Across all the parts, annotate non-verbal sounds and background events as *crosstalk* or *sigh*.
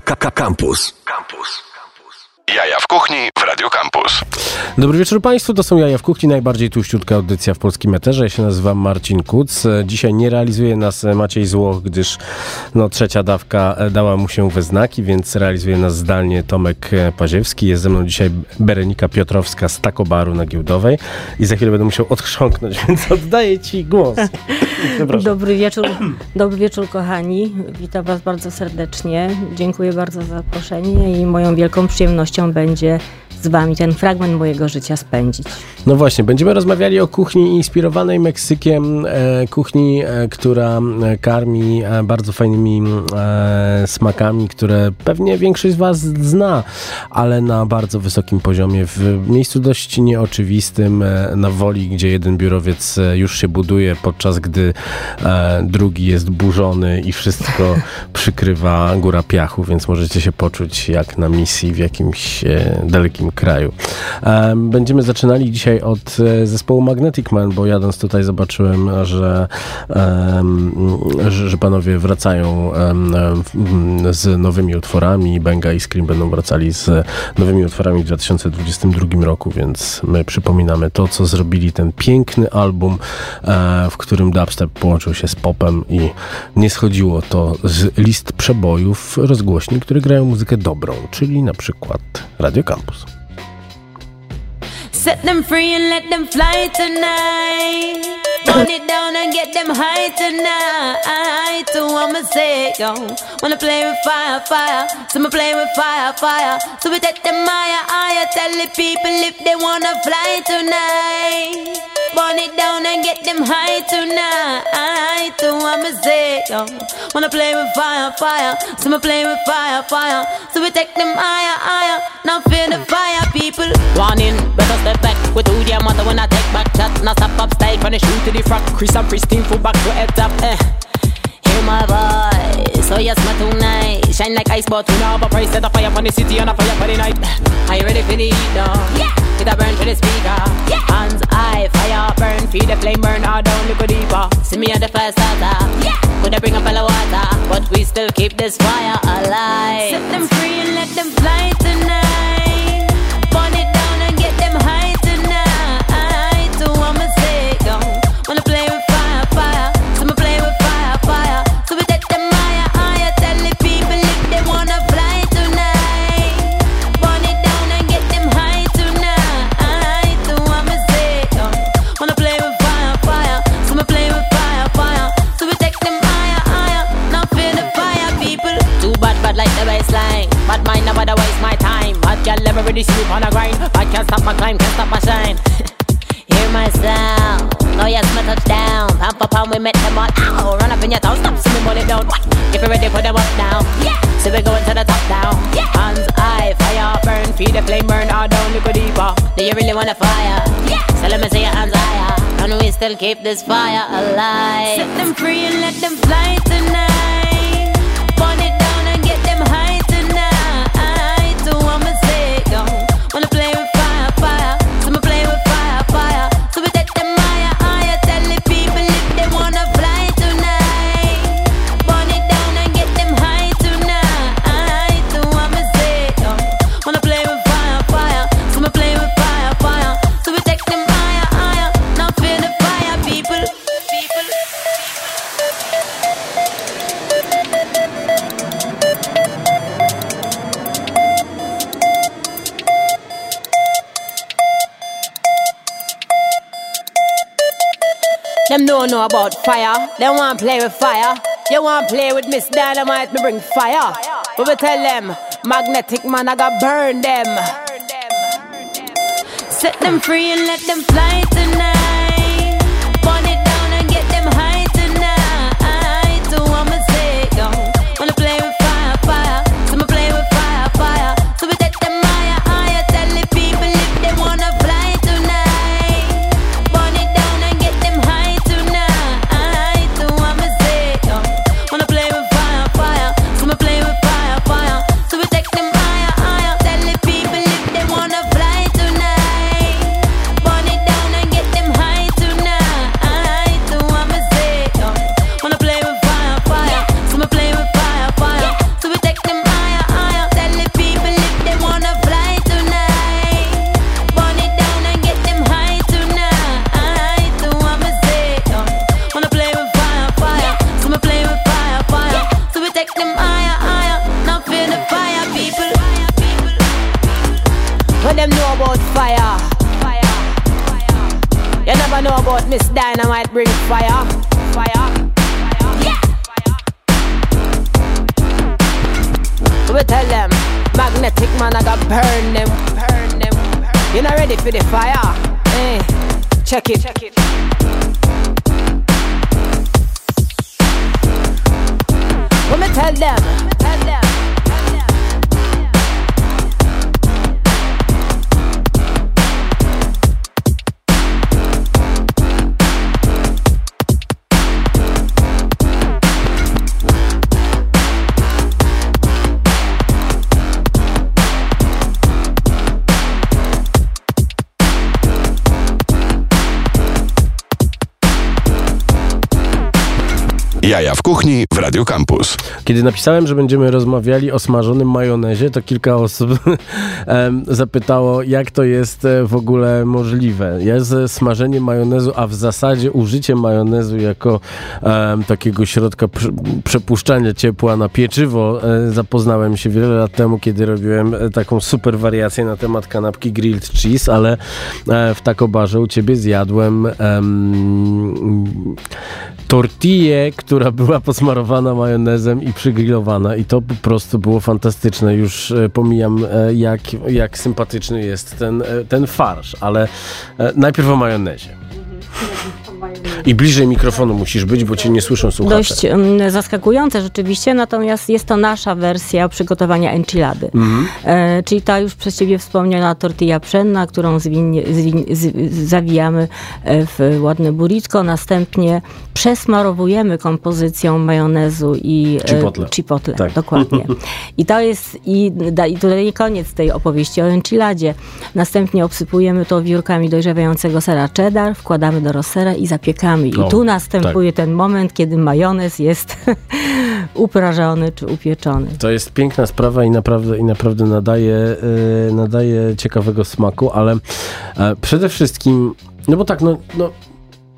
Campus. Campus. Jaja w kuchni w Radio Campus. Dobry wieczór Państwu, to są Jaja w Kuchni, najbardziej tuściutka audycja w polskim eterze. Ja się nazywam Marcin Kuc. Dzisiaj nie realizuje nas Maciej Złoch, gdyż no, trzecia dawka dała mu się we znaki, więc realizuje nas zdalnie Tomek Paziewski. Jest ze mną dzisiaj Berenika Piotrowska z Takobaru na Giełdowej i za chwilę będę musiał odchrząknąć, *laughs* więc oddaję Ci głos. *laughs* Dobry wieczór, dobry wieczór kochani. Witam Was bardzo serdecznie. Dziękuję bardzo za zaproszenie i moją wielką przyjemnością będzie z wami ten fragment mojego życia spędzić. No właśnie, będziemy rozmawiali o kuchni inspirowanej Meksykiem, e, kuchni, e, która e, karmi bardzo fajnymi smakami, które pewnie większość z was zna, ale na bardzo wysokim poziomie, w miejscu dość nieoczywistym, na woli, gdzie jeden biurowiec już się buduje, podczas gdy drugi jest burzony i wszystko *laughs* przykrywa góra piachu, więc możecie się poczuć jak na misji w jakimś dalekim kraju. Będziemy zaczynali dzisiaj od e, zespołu Magnetic Man, bo jadąc tutaj zobaczyłem, że, że, że panowie wracają z nowymi utworami. Benga i Scream będą wracali z nowymi utworami w 2022 roku, więc my przypominamy to, co zrobili ten piękny album, e, w którym dubstep połączył się z popem i nie schodziło to z list przebojów rozgłośni, które grają muzykę dobrą, czyli na przykład Radio Campus. Set them free and let them fly tonight. Burn it down and get them high tonight. To I'ma say, yo. Wanna play with fire, fire. So I'ma play with fire, fire. So we take them higher, higher. Tell the people if they wanna fly tonight. Burn it down and get them high tonight. To I'ma say, yo. Wanna play with fire, fire. So I'ma play with fire, fire. So we take them higher, higher. Now feel the fire, people. Warning, better step back with who their mother when I take back chat. Now stop up style from the shoe to the front. Chris and pristine full back to head top. Eh. Hear my voice, oh yes, my tonight. Shine like ice, but we know a price. Set a fire for the city and a fire for the night. Are you ready for the heat now? Yeah. It a burn for the speaker. Yeah. Hands high, fire burn, feel the flame burn all down, look deeper. See me at the first starter. Yeah. Could I bring a fellow water, but we still keep this fire alive. Set them free and let them fly tonight. Bad mind, never to waste my time. Bad girl never really sleep on the grind. Bad can't stop my climb, can't stop my shine. *laughs* Hear my sound. Oh yes, my touchdown. Pound for pound, we met them all. Ow, run up in your town, stop, see me pull it down. If you're ready for the up now, yeah. So we're going to the top down. Yeah. Hands high, fire burn, feel the flame burn all down, look deeper. Do you really wanna fire? Yeah. So let me see your hands higher, and we still keep this fire alive. Set them free and let them fly tonight. Burn it down don't know about fire. They want play with fire. You want play with Miss Dynamite, me bring fire. But we tell them, magnetic man, I got burn them. Set them free and let them fly tonight. The fire? Eh. Check it. Check it. Radio Campus. Kiedy napisałem, że będziemy rozmawiali o smażonym majonezie, to kilka osób *laughs* zapytało, jak to jest e, w ogóle możliwe. Jest e, smażenie majonezu, a w zasadzie użycie majonezu jako em, takiego środka prze- przepuszczania ciepła na pieczywo. E, zapoznałem się wiele lat temu, kiedy robiłem taką super wariację na temat kanapki grilled cheese, ale w takobarze u ciebie zjadłem em, tortillę, która była posmarowana majonezem i przygrillowana i to po prostu było fantastyczne. Już e, pomijam e, jak, jak sympatyczny jest ten, e, ten farsz, ale najpierw o majonezie. I bliżej mikrofonu musisz być, bo cię nie słyszą słuchacze. Dość zaskakujące rzeczywiście, natomiast jest to nasza wersja przygotowania enchilady. Mhm. E, czyli ta już przez ciebie wspomniana tortilla pszenna, którą zwinie, zwin, z, zawijamy e, w ładne burrito, następnie przesmarowujemy kompozycją majonezu i e, Chipotle. chipotle Tak. dokładnie. *laughs* I to jest, i, da, i tutaj nie koniec tej opowieści o enchiladzie. Następnie obsypujemy to wiórkami dojrzewającego sera cheddar, wkładamy do rossera i zapiekamy. I O, tu następuje ten moment, kiedy majonez jest *laughs* uprażony czy upieczony. To jest piękna sprawa i naprawdę, i naprawdę nadaje, e, nadaje ciekawego smaku, ale e, przede wszystkim, no bo tak, no, no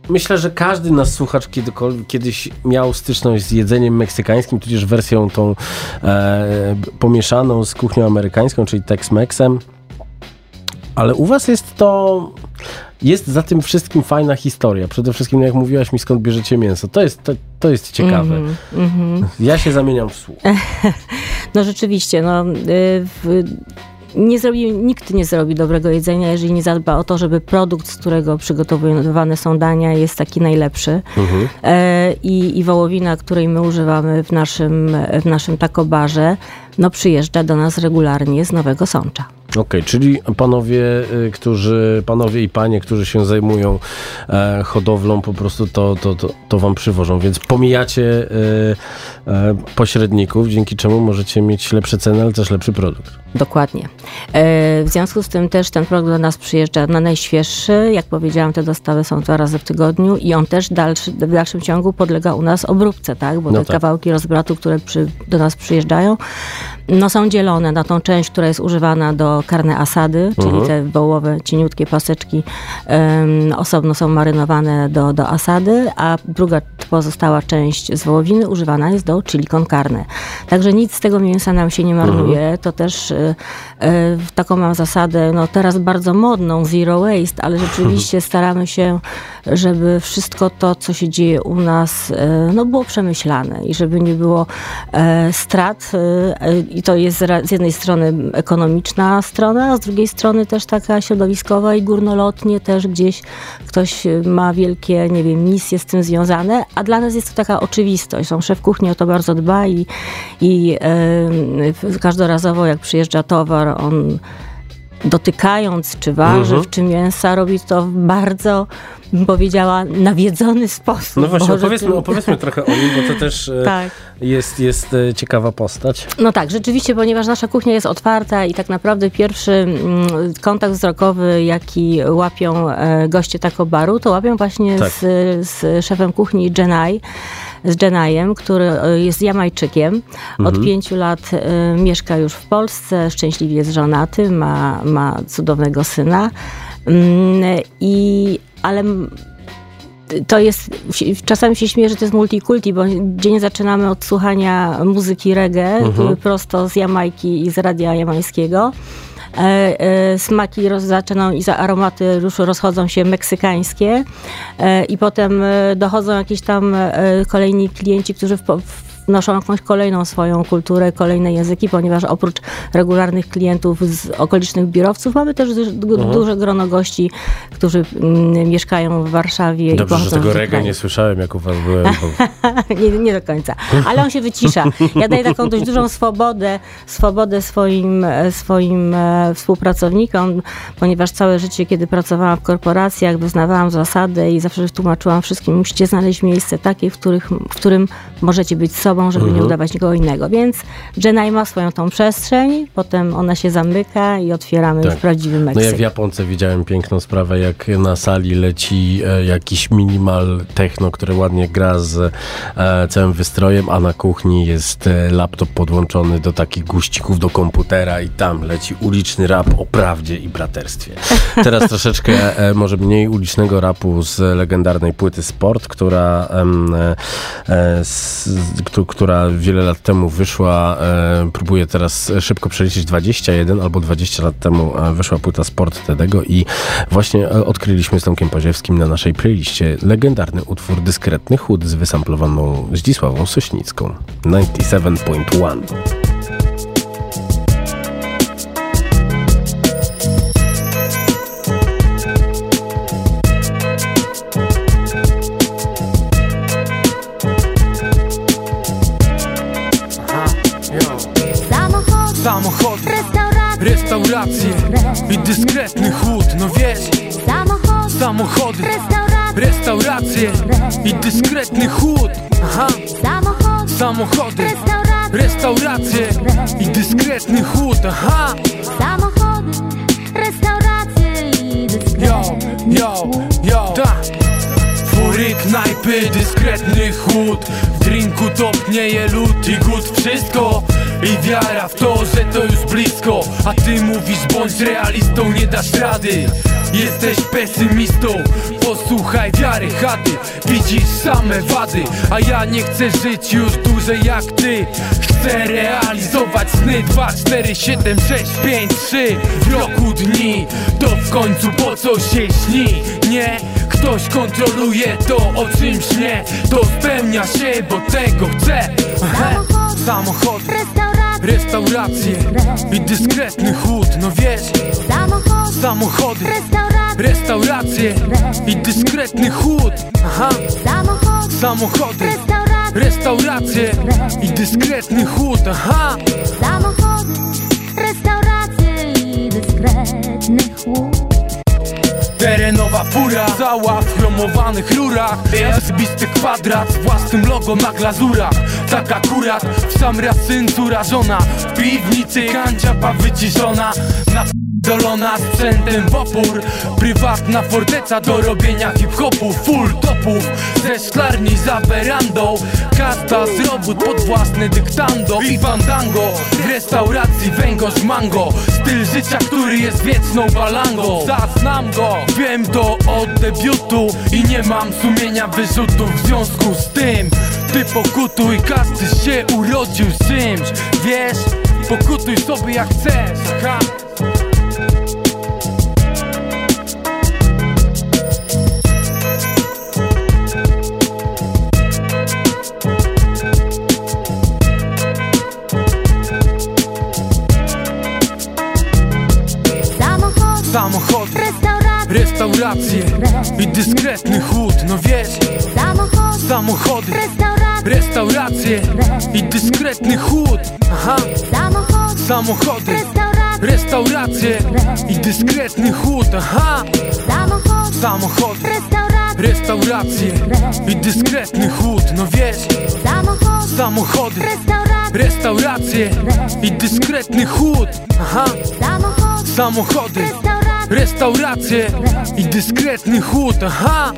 myślę, że każdy nas słuchacz kiedykolwiek, kiedyś miał styczność z jedzeniem meksykańskim, tudzież wersją tą e, pomieszaną z kuchnią amerykańską, czyli Tex-Mexem. Ale u was jest to... Jest za tym wszystkim fajna historia. Przede wszystkim, no jak mówiłaś mi, skąd bierzecie mięso. To jest, to, to jest ciekawe. Mhm, mhm. Ja się zamieniam w słuch. *laughs* No rzeczywiście, no, y, w, nie zrobi, nikt nie zrobi dobrego jedzenia, jeżeli nie zadba o to, żeby produkt, z którego przygotowywane są dania, jest taki najlepszy. Mhm. E, i, I wołowina, której my używamy w naszym, w naszym takobarze, no przyjeżdża do nas regularnie z Nowego Sącza. Okej, czyli panowie, y, którzy, panowie i panie, którzy się zajmują e, hodowlą, po prostu to, to, to, to wam przywożą, więc pomijacie e, e, pośredników, dzięki czemu możecie mieć lepsze ceny, ale też lepszy produkt. Dokładnie. E, W związku z tym też ten produkt do nas przyjeżdża na najświeższy. Jak powiedziałam, te dostawy są dwa razy w tygodniu i on też dalszy, w dalszym ciągu podlega u nas obróbce, tak? Bo No te tak. kawałki rozbratu, które przy, do nas przyjeżdżają, no są dzielone na tą część, która jest używana do karne asady, czyli Mhm. te wołowe, cieniutkie paseczki em, osobno są marynowane do, do asady, a druga pozostała część z wołowiny używana jest do chili con carne. Także nic z tego mięsa nam się nie marnuje. To też taką mam zasadę, no teraz bardzo modną, zero waste, ale rzeczywiście *laughs* staramy się, żeby wszystko to, co się dzieje u nas, e, no było przemyślane i żeby nie było e, strat. e, e, I to jest z jednej strony ekonomiczna strona, a z drugiej strony też taka środowiskowa i górnolotnie też gdzieś ktoś e, ma wielkie, nie wiem, misje z tym związane, a dla nas jest to taka oczywistość. On szef kuchni o to bardzo dba i, i e, każdorazowo jak przyjeżdża towar, on dotykając czy warzyw, Mhm. czy mięsa, robi to w bardzo, bym powiedziała, nawiedzony sposób. No właśnie, opowiedzmy, opowiedzmy trochę o nim, bo to też e, Tak. jest, jest e, ciekawa postać. No tak, rzeczywiście, ponieważ nasza kuchnia jest otwarta i tak naprawdę pierwszy mm, kontakt wzrokowy, jaki łapią e, goście taco baru, to łapią właśnie Tak. z, z szefem kuchni Jenai, z Jenajem, który e, jest Jamajczykiem. Od pięciu lat e, mieszka już w Polsce, szczęśliwie jest żonaty, ma, ma cudownego syna. Mm, I, ale to jest, czasami się śmieję, że to jest multikulti, bo dzień zaczynamy od słuchania muzyki reggae Mhm. y, prosto z Jamajki i z radia jamańskiego. E, e, smaki zaczynają i za aromaty już rozchodzą się meksykańskie. E, i potem dochodzą jakieś tam kolejni klienci, którzy w, po- wnoszą jakąś kolejną swoją kulturę, kolejne języki, ponieważ oprócz regularnych klientów z okolicznych biurowców mamy też Mhm. duże grono gości, którzy mm, mieszkają w Warszawie i Dobrze, że pochodzą tego z reggae nie słyszałem, jak u was byłem. Bo... *laughs* nie, nie do końca, ale on się wycisza. Ja daję taką dość dużą swobodę, swobodę swoim, swoim e, współpracownikom, ponieważ całe życie, kiedy pracowałam w korporacjach, wyznawałam zasadę i zawsze tłumaczyłam wszystkim, musicie znaleźć miejsce takie, w, których, w którym możecie być sobą, żeby Mhm. nie udawać nikogo innego. Więc Jenai ma swoją tą przestrzeń, potem ona się zamyka i otwieramy Tak. prawdziwy No Meksyk. ja w Japonce widziałem piękną sprawę, jak na sali leci e, jakiś minimal techno, które ładnie gra z e, całym wystrojem, a na kuchni jest e, laptop podłączony do takich guścików do komputera i tam leci uliczny rap o prawdzie i braterstwie. *laughs* Teraz troszeczkę może mniej ulicznego rapu z legendarnej płyty Sport, która, em, która wiele lat temu wyszła. E, próbuję teraz szybko przeliczyć 21 albo 20 lat temu e, wyszła płyta Sport Tedego i właśnie e, odkryliśmy z Tomkiem Paziewskim na naszej playliście legendarny utwór Dyskretny Chód z wysamplowaną Zdzisławą Sośnicką 97.1. restauracje i dyskretny chłód, no wiesz. Samochody, restauracje, restauracje i dyskretny chłód. Aha, samochody, restauracje, i dyskretny chłód. Aha, Samochody, restauracje i yo, dyskretny yo, yo Ta Fury, knajpy, dyskretny chłód. W drinku topnieje lód i głód. Wszystko i wiara w to, że to już blisko. A ty mówisz bądź realistą, nie dasz rady. Jesteś pesymistą, posłuchaj wiary chaty. Widzisz same wady, a ja nie chcę żyć już dłużej jak ty. Chcę realizować sny 2, 4, 7, 6, 5, 3 W roku dni, to w końcu po co się śni? Nie, ktoś kontroluje to o czymś nie. To spełnia się, bo tego chcę. Samochody, Samochody, restauracje, restauracje i dyskretny chłód, no wiesz. Samochody, Samochody, restauracje, i dyskretny chłód. Aha, Samochody, restauracje. i dyskretny chłód. Aha, Samochody, restauracje i dyskretny chłód. Terenowa fura Cała w chromowanych rurach. Zbisty kwadrat z własnym logo na glazurach Tak akurat. W sam raz syn córa żona. W piwnicy kanciapa wyciszona. Na Dolona sprzętem w opór Prywatna forteca do robienia hip-hopu Full topów. Ze szklarni za werandą. Kasta z robót pod własne dyktando. I fandango. W restauracji węgorz mango. Styl życia, który jest wieczną balangą. Zaznam go, wiem to od debiutu I nie mam sumienia wyrzutów w związku z tym. Ty pokutuj, każdy się urodził z czymś. Wiesz, pokutuj sobie jak chcesz. Ha. Restauracje, i dyskretny chłód, no wiesz. Samochody, Samochody, restauracje, i dyskretny chłód. Aha, Samochody, samochody, restauracje, i dyskretny chłód. Aha, Samochody, samochody, restauracje, i dyskretny chłód, no wiesz. Samochody, Samochody, restauracje, i dyskretny chłód. Aha, samochody, restauracje, i dyskretny chłód Aha,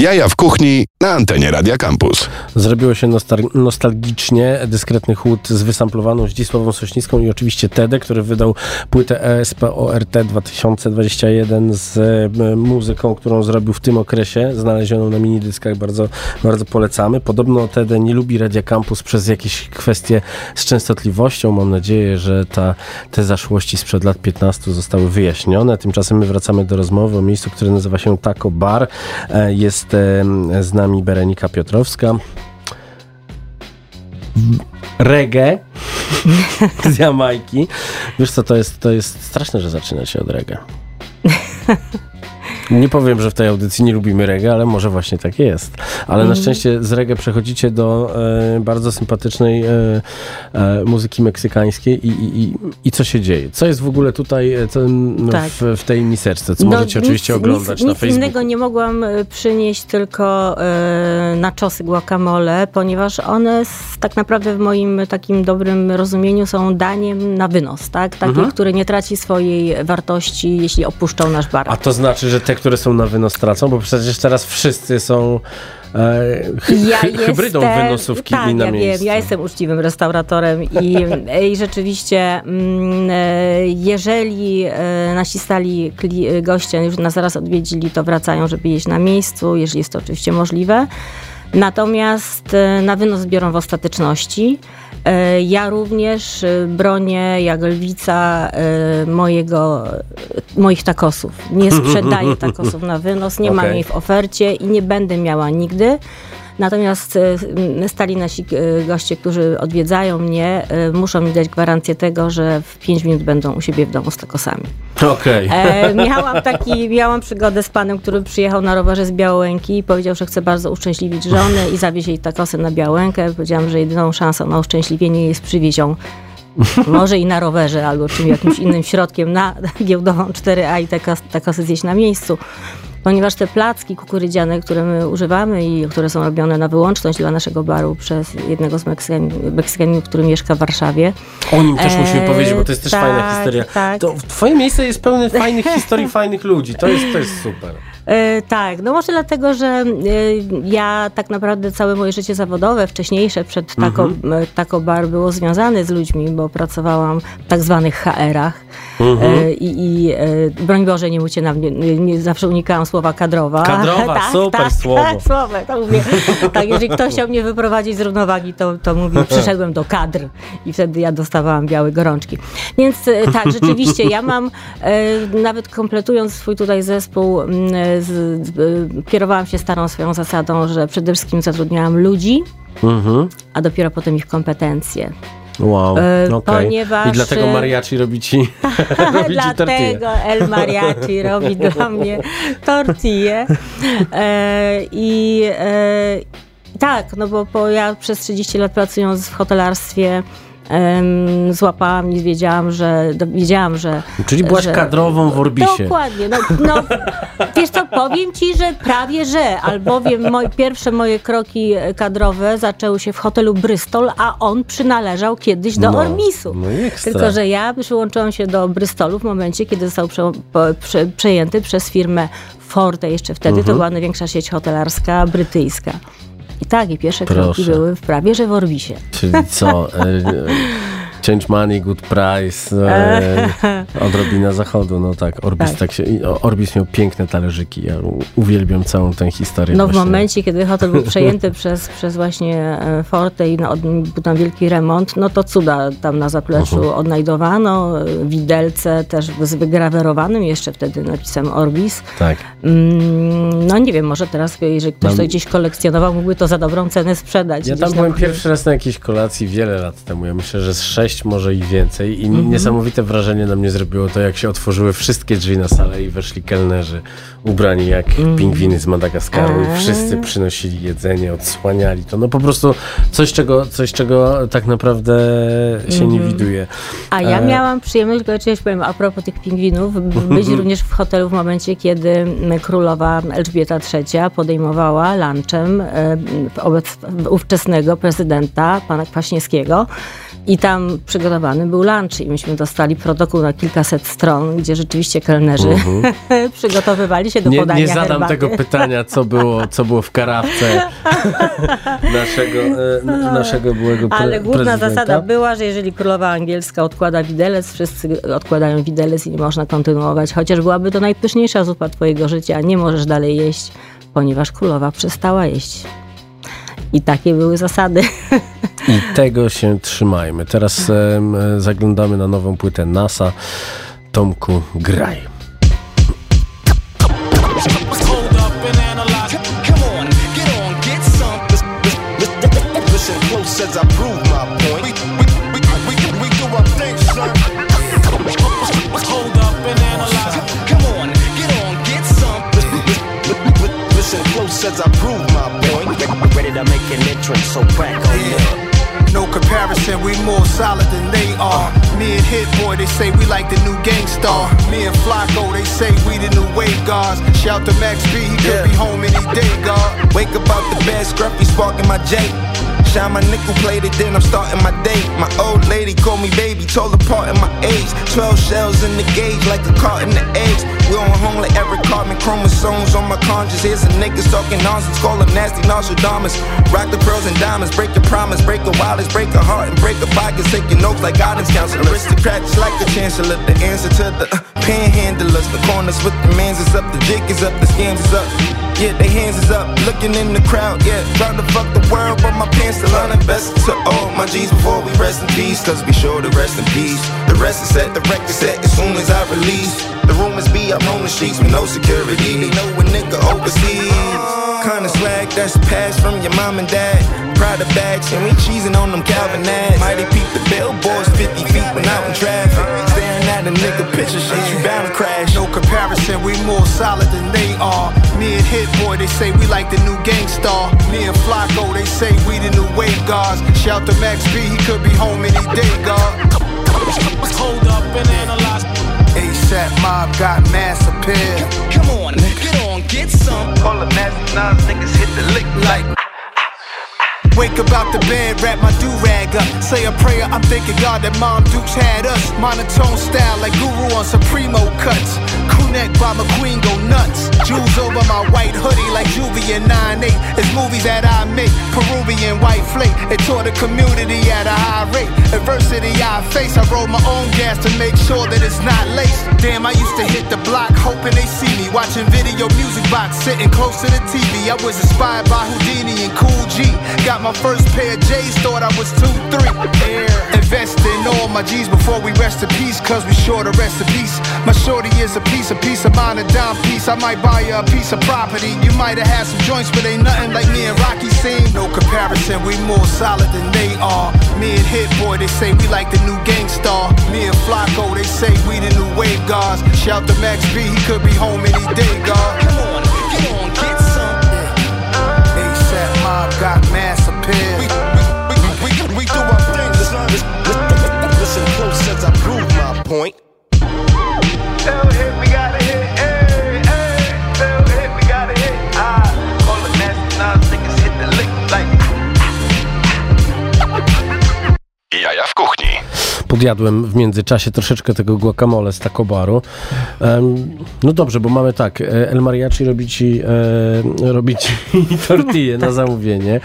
Jaja w kuchni na antenie Radia Campus. Zrobiło się nostal- nostalgicznie. Dyskretny chłód z wysamplowaną Zdzisławą Sośnicką i oczywiście Tede, który wydał płytę ESPORT 2021 z e, muzyką, którą zrobił w tym okresie, znalezioną na minidyskach. Bardzo, bardzo polecamy. Podobno Tede nie lubi Radia Campus przez jakieś kwestie z częstotliwością. Mam nadzieję, że ta, te zaszłości sprzed lat 15 zostały wyjaśnione. Tymczasem my wracamy do rozmowy o miejscu, które nazywa się Taco Bar. E, Jest e, z nami Berenika Piotrowska. Reggae *laughs* z Jamajki. Wiesz co, to jest, to jest straszne, że zaczyna się od reggae. *laughs* Nie powiem, że w tej audycji nie lubimy reggae, ale może właśnie tak jest. Ale na szczęście z reggae przechodzicie do e, bardzo sympatycznej e, e, muzyki meksykańskiej i, i, i, i co się dzieje? Co jest w ogóle tutaj e, no, Tak. w, w tej miserce? Co No, możecie oczywiście nic, oglądać nic, na nic Facebooku. innego nie mogłam e, przynieść tylko e, na czosy guacamole, ponieważ one s- tak naprawdę w moim takim dobrym rozumieniu są daniem na wynos, tak? Takie, Mhm. które nie traci swojej wartości, jeśli opuszczą nasz bar. A to znaczy, że te, które są na wynos tracą? Bo przecież teraz wszyscy są e, Ja hy, hybrydą jestem- wynosówki tak, i na ja miejscu. wiem, ja jestem uczciwym restauratorem i, i rzeczywiście mm, e, jeżeli e, nasi stali goście już nas zaraz odwiedzili, to wracają, żeby jeść na miejscu, jeżeli jest to oczywiście możliwe. Natomiast e, na wynos biorą w ostateczności. E, Ja również e, bronię jak lwica e, mojego, moich takosów. Nie sprzedaję *laughs* takosów na wynos, nie mam Okej. jej w ofercie i nie będę miała nigdy. Natomiast m, stali nasi e, goście, którzy odwiedzają mnie, e, muszą mi dać gwarancję tego, że w 5 minut będą u siebie w domu z takosami. Okej. E, miałam, taki, miałam przygodę z panem, który przyjechał na rowerze z Białęki i powiedział, że chce bardzo uszczęśliwić żonę i zawieźć jej takosy na Białękę. Powiedziałam, że jedyną szansą na uszczęśliwienie jest przywieźć ją *laughs* może i na rowerze albo czym jakimś innym środkiem na giełdową 4A i takos, takosy zjeść na miejscu. Ponieważ te placki kukurydziane, które my używamy i które są robione na wyłączność dla naszego baru przez jednego z Meksykan- Meksykanów, który mieszka w Warszawie, O nim też musimy Eee, powiedzieć, bo to jest też tak, fajna historia. tak. To twoje miejsce jest pełne fajnych *laughs* historii, fajnych ludzi. To jest, to jest super. E, tak, no może dlatego, że e, ja tak naprawdę całe moje życie zawodowe, wcześniejsze przed Taco, Mhm. e, Taco Bar było związane z ludźmi, bo pracowałam w tak zwanych HR-ach Mhm. i, i broń Boże nie mówcie na mnie, nie, zawsze unikałam słowa kadrowa. Kadrowa, *laughs* super tak, słowo. Tak, słowo, to mówię. Tak, jeżeli ktoś chciał mnie wyprowadzić z równowagi, to, to mówił, *laughs* przyszedłem do kadr i wtedy ja dostawałam białe gorączki. Więc tak, rzeczywiście, ja mam, nawet kompletując swój tutaj zespół, m, z, e, kierowałam się starą swoją zasadą, że przede wszystkim zatrudniałam ludzi, Mhm. a dopiero potem ich kompetencje. Wow, E, okej. ponieważ, I dlatego e, mariachi robi ci, *laughs* *laughs* robi ci. Dlatego El Mariachi robi *laughs* dla mnie tortillę. E, I e, tak, no bo, bo ja przez 30 lat pracując w hotelarstwie em, złapałam i wiedziałam, że wiedziałam, że Czyli byłaś że- kadrową w Orbisie. Dokładnie. No, no, wiesz co, powiem ci, że prawie że, albowiem moje, pierwsze moje kroki kadrowe zaczęły się w hotelu Bristol, a on przynależał kiedyś do No, Orbisu. no ekstra. Tylko, że ja przyłączyłam się do Bristolu w momencie, kiedy został prze, prze, przejęty przez firmę Forte jeszcze wtedy. Mhm. To była największa sieć hotelarska brytyjska. I tak, i pierwsze kroki Proszę. były w prawie, że w. Czyli co? *laughs* Change money, good price, e, *laughs* odrobina zachodu. No tak, Orbis, tak. Tak. się, Orbis miał piękne talerzyki. Ja uwielbiam całą tę historię. No w właśnie. momencie, kiedy hotel był przejęty *laughs* przez, przez właśnie e, Forte i no, był tam wielki remont, no to cuda tam na zapleczu Mhm. odnajdowano, e, widelce też z wygrawerowanym jeszcze wtedy napisem Orbis. Tak. Mm, no nie wiem, może teraz, jeżeli ktoś to gdzieś kolekcjonował, mógłby to za dobrą cenę sprzedać. Ja tam byłem pierwszy raz na jakiejś kolacji wiele lat temu. Ja myślę, że z sześć, może i więcej. I Mhm. niesamowite wrażenie na mnie zrobiło to, jak się otworzyły wszystkie drzwi na salę i weszli kelnerzy ubrani jak Mhm. pingwiny z Madagaskaru. I wszyscy przynosili jedzenie, odsłaniali to. No po prostu coś, czego, coś, czego tak naprawdę się nie widuje. A ja E, miałam przyjemność, tylko oczywiście powiem a propos tych pingwinów, być również w hotelu w momencie, kiedy m, królowa Elżbieta III podejmowała lunchem e, wobec ówczesnego prezydenta, pana Kwaśniewskiego. I tam przygotowany był lunch i myśmy dostali protokół na kilkaset stron, gdzie rzeczywiście kelnerzy *laughs* przygotowywali się do Nie, podania nie zadam herbaty. tego pytania, co było, co było w karawce *laughs* naszego, e, naszego byłego pre- Ale główna prezydenta. zasada była, że jeżeli królowa angielska odkłada widelec, wszyscy odkładają widelec i nie można kontynuować. Chociaż byłaby to najpyszniejsza zupa twojego życia, nie możesz dalej jeść, ponieważ królowa przestała jeść. I takie były zasady. *laughs* I tego się trzymajmy. Teraz e, zaglądamy na nową płytę NASA. Tomku, graj. I my point. Ready to make an entrance, so. No comparison, we more solid than they are. Me and Hit Boy, they say we like the new gangstar. Me and Flacco, they say we the new wave guards. Shout to Max B, he could Yeah. be home any day, God. Wake up out the bed, scruffy sparking my J. Shine my nickel plated, then I'm starting my day. My old lady called me baby, told apart in my age. 12 shells in the gauge, like a cart in the eggs. We on home like Eric Cartman, chromosomes on my conscience. Here's some niggas talking nonsense, call them nasty Nostradamus. Rock the pearls and diamonds, break your promise, break a wallets, break a heart, and break a pockets. Taking notes like guidance counselor. Aristocrats like the chancellor, the answer to the uh, panhandlers. The corners with the mans is up, the jig is up, the scams is up. Yeah, they hands is up, looking in the crowd, yeah. Trying to fuck the world, but my pants still uninvested to all my G's before we rest in peace. Cause be sure to rest in peace. The rest is set, the record set as soon as I release. The rumors be I'm on the streets with no security. They know a nigga overseas. Kinda swag that's passed from your mom and dad. Pride of bags, and we cheesing on them Calvin ads. Mighty peep the billboards 50 feet when out in traffic. Staring at a nigga picture shit, you bound to crash. No comparison, we more solid than they are. Me and Hit Boy, they say we like the new gangstar. Me and Flacco, they say we the new wave guards. Shout to Max B, he could be home any day, God. Hold up and analyze. ASAP Mob got mass appeal. Come on, get on, get some. Call them nasty nas, niggas hit the lick like. Wake up out the bed, wrap my do-rag up. Say a prayer, I'm thanking God that Mom Dukes had us. Monotone style like Guru on Supremo cuts. Crew neck by McQueen go nuts. Jewels over my white hoodie like Juvie and 9-8. It's movies that I make. Peruvian white flake. It taught the community at a high rate. Adversity I face, I roll my own gas to make sure that it's not laced. Damn, I used to hit the block hoping they see me. Watching video music box, sitting close to the TV. I was inspired by Houdini and Cool G. Got my first pair of J's, thought I was 2-3. Air. Invest in all my G's before we rest in peace, cause we sure to rest in peace. My shorty is a piece, a piece of mine, a dime piece. I might buy you a piece of property. You might have had some joints, but ain't nothing like me and Rocky seen. No comparison, we more solid than they are. Me and Hit Boy, they say we like the new gangstar. Me and Flacco, they say we the new wave guards. Shout to Max B, he could be home any day, God. Come on, get on, get some. ASAP Mob got mass We, we, we, we, we do our thing, son. Listen close as I prove my point. Tell hit, Podjadłem w międzyczasie troszeczkę tego guacamole z taco baru. Em, no dobrze, bo mamy tak, e, El Mariachi robi ci, e, robi ci *laughs* tortille na zamówienie.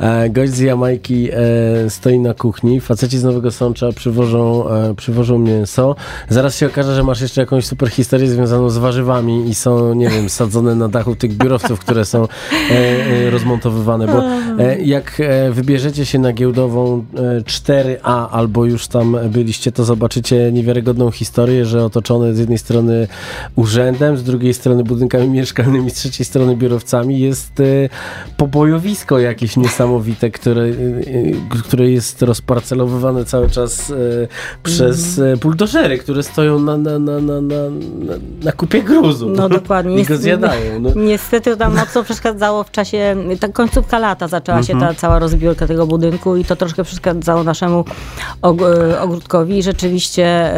E, gość z Jamajki e, stoi na kuchni, faceci z Nowego Sącza przywożą, e, przywożą mięso. Zaraz się okaże, że masz jeszcze jakąś super historię związaną z warzywami i są, nie wiem, sadzone na dachu tych biurowców, które są e, e, rozmontowywane, bo jak wybierzecie się na giełdową e, 4A albo już tam byliście, to zobaczycie niewiarygodną historię, że otoczone z jednej strony urzędem, z drugiej strony budynkami mieszkalnymi, z trzeciej strony biurowcami jest e, pobojowisko jakieś niesamowite, które, e, e, które jest rozparcelowywane cały czas przez e, buldożery, które stoją na, na, na, na, na, na, kupie gruzu No dokładnie. *laughs* i go zjadają. No. Niestety to tam mocno przeszkadzało w czasie, ta końcówka lata zaczęła się Mhm. ta cała rozbiórka tego budynku i to troszkę przeszkadzało naszemu og- ogródkowi i rzeczywiście e,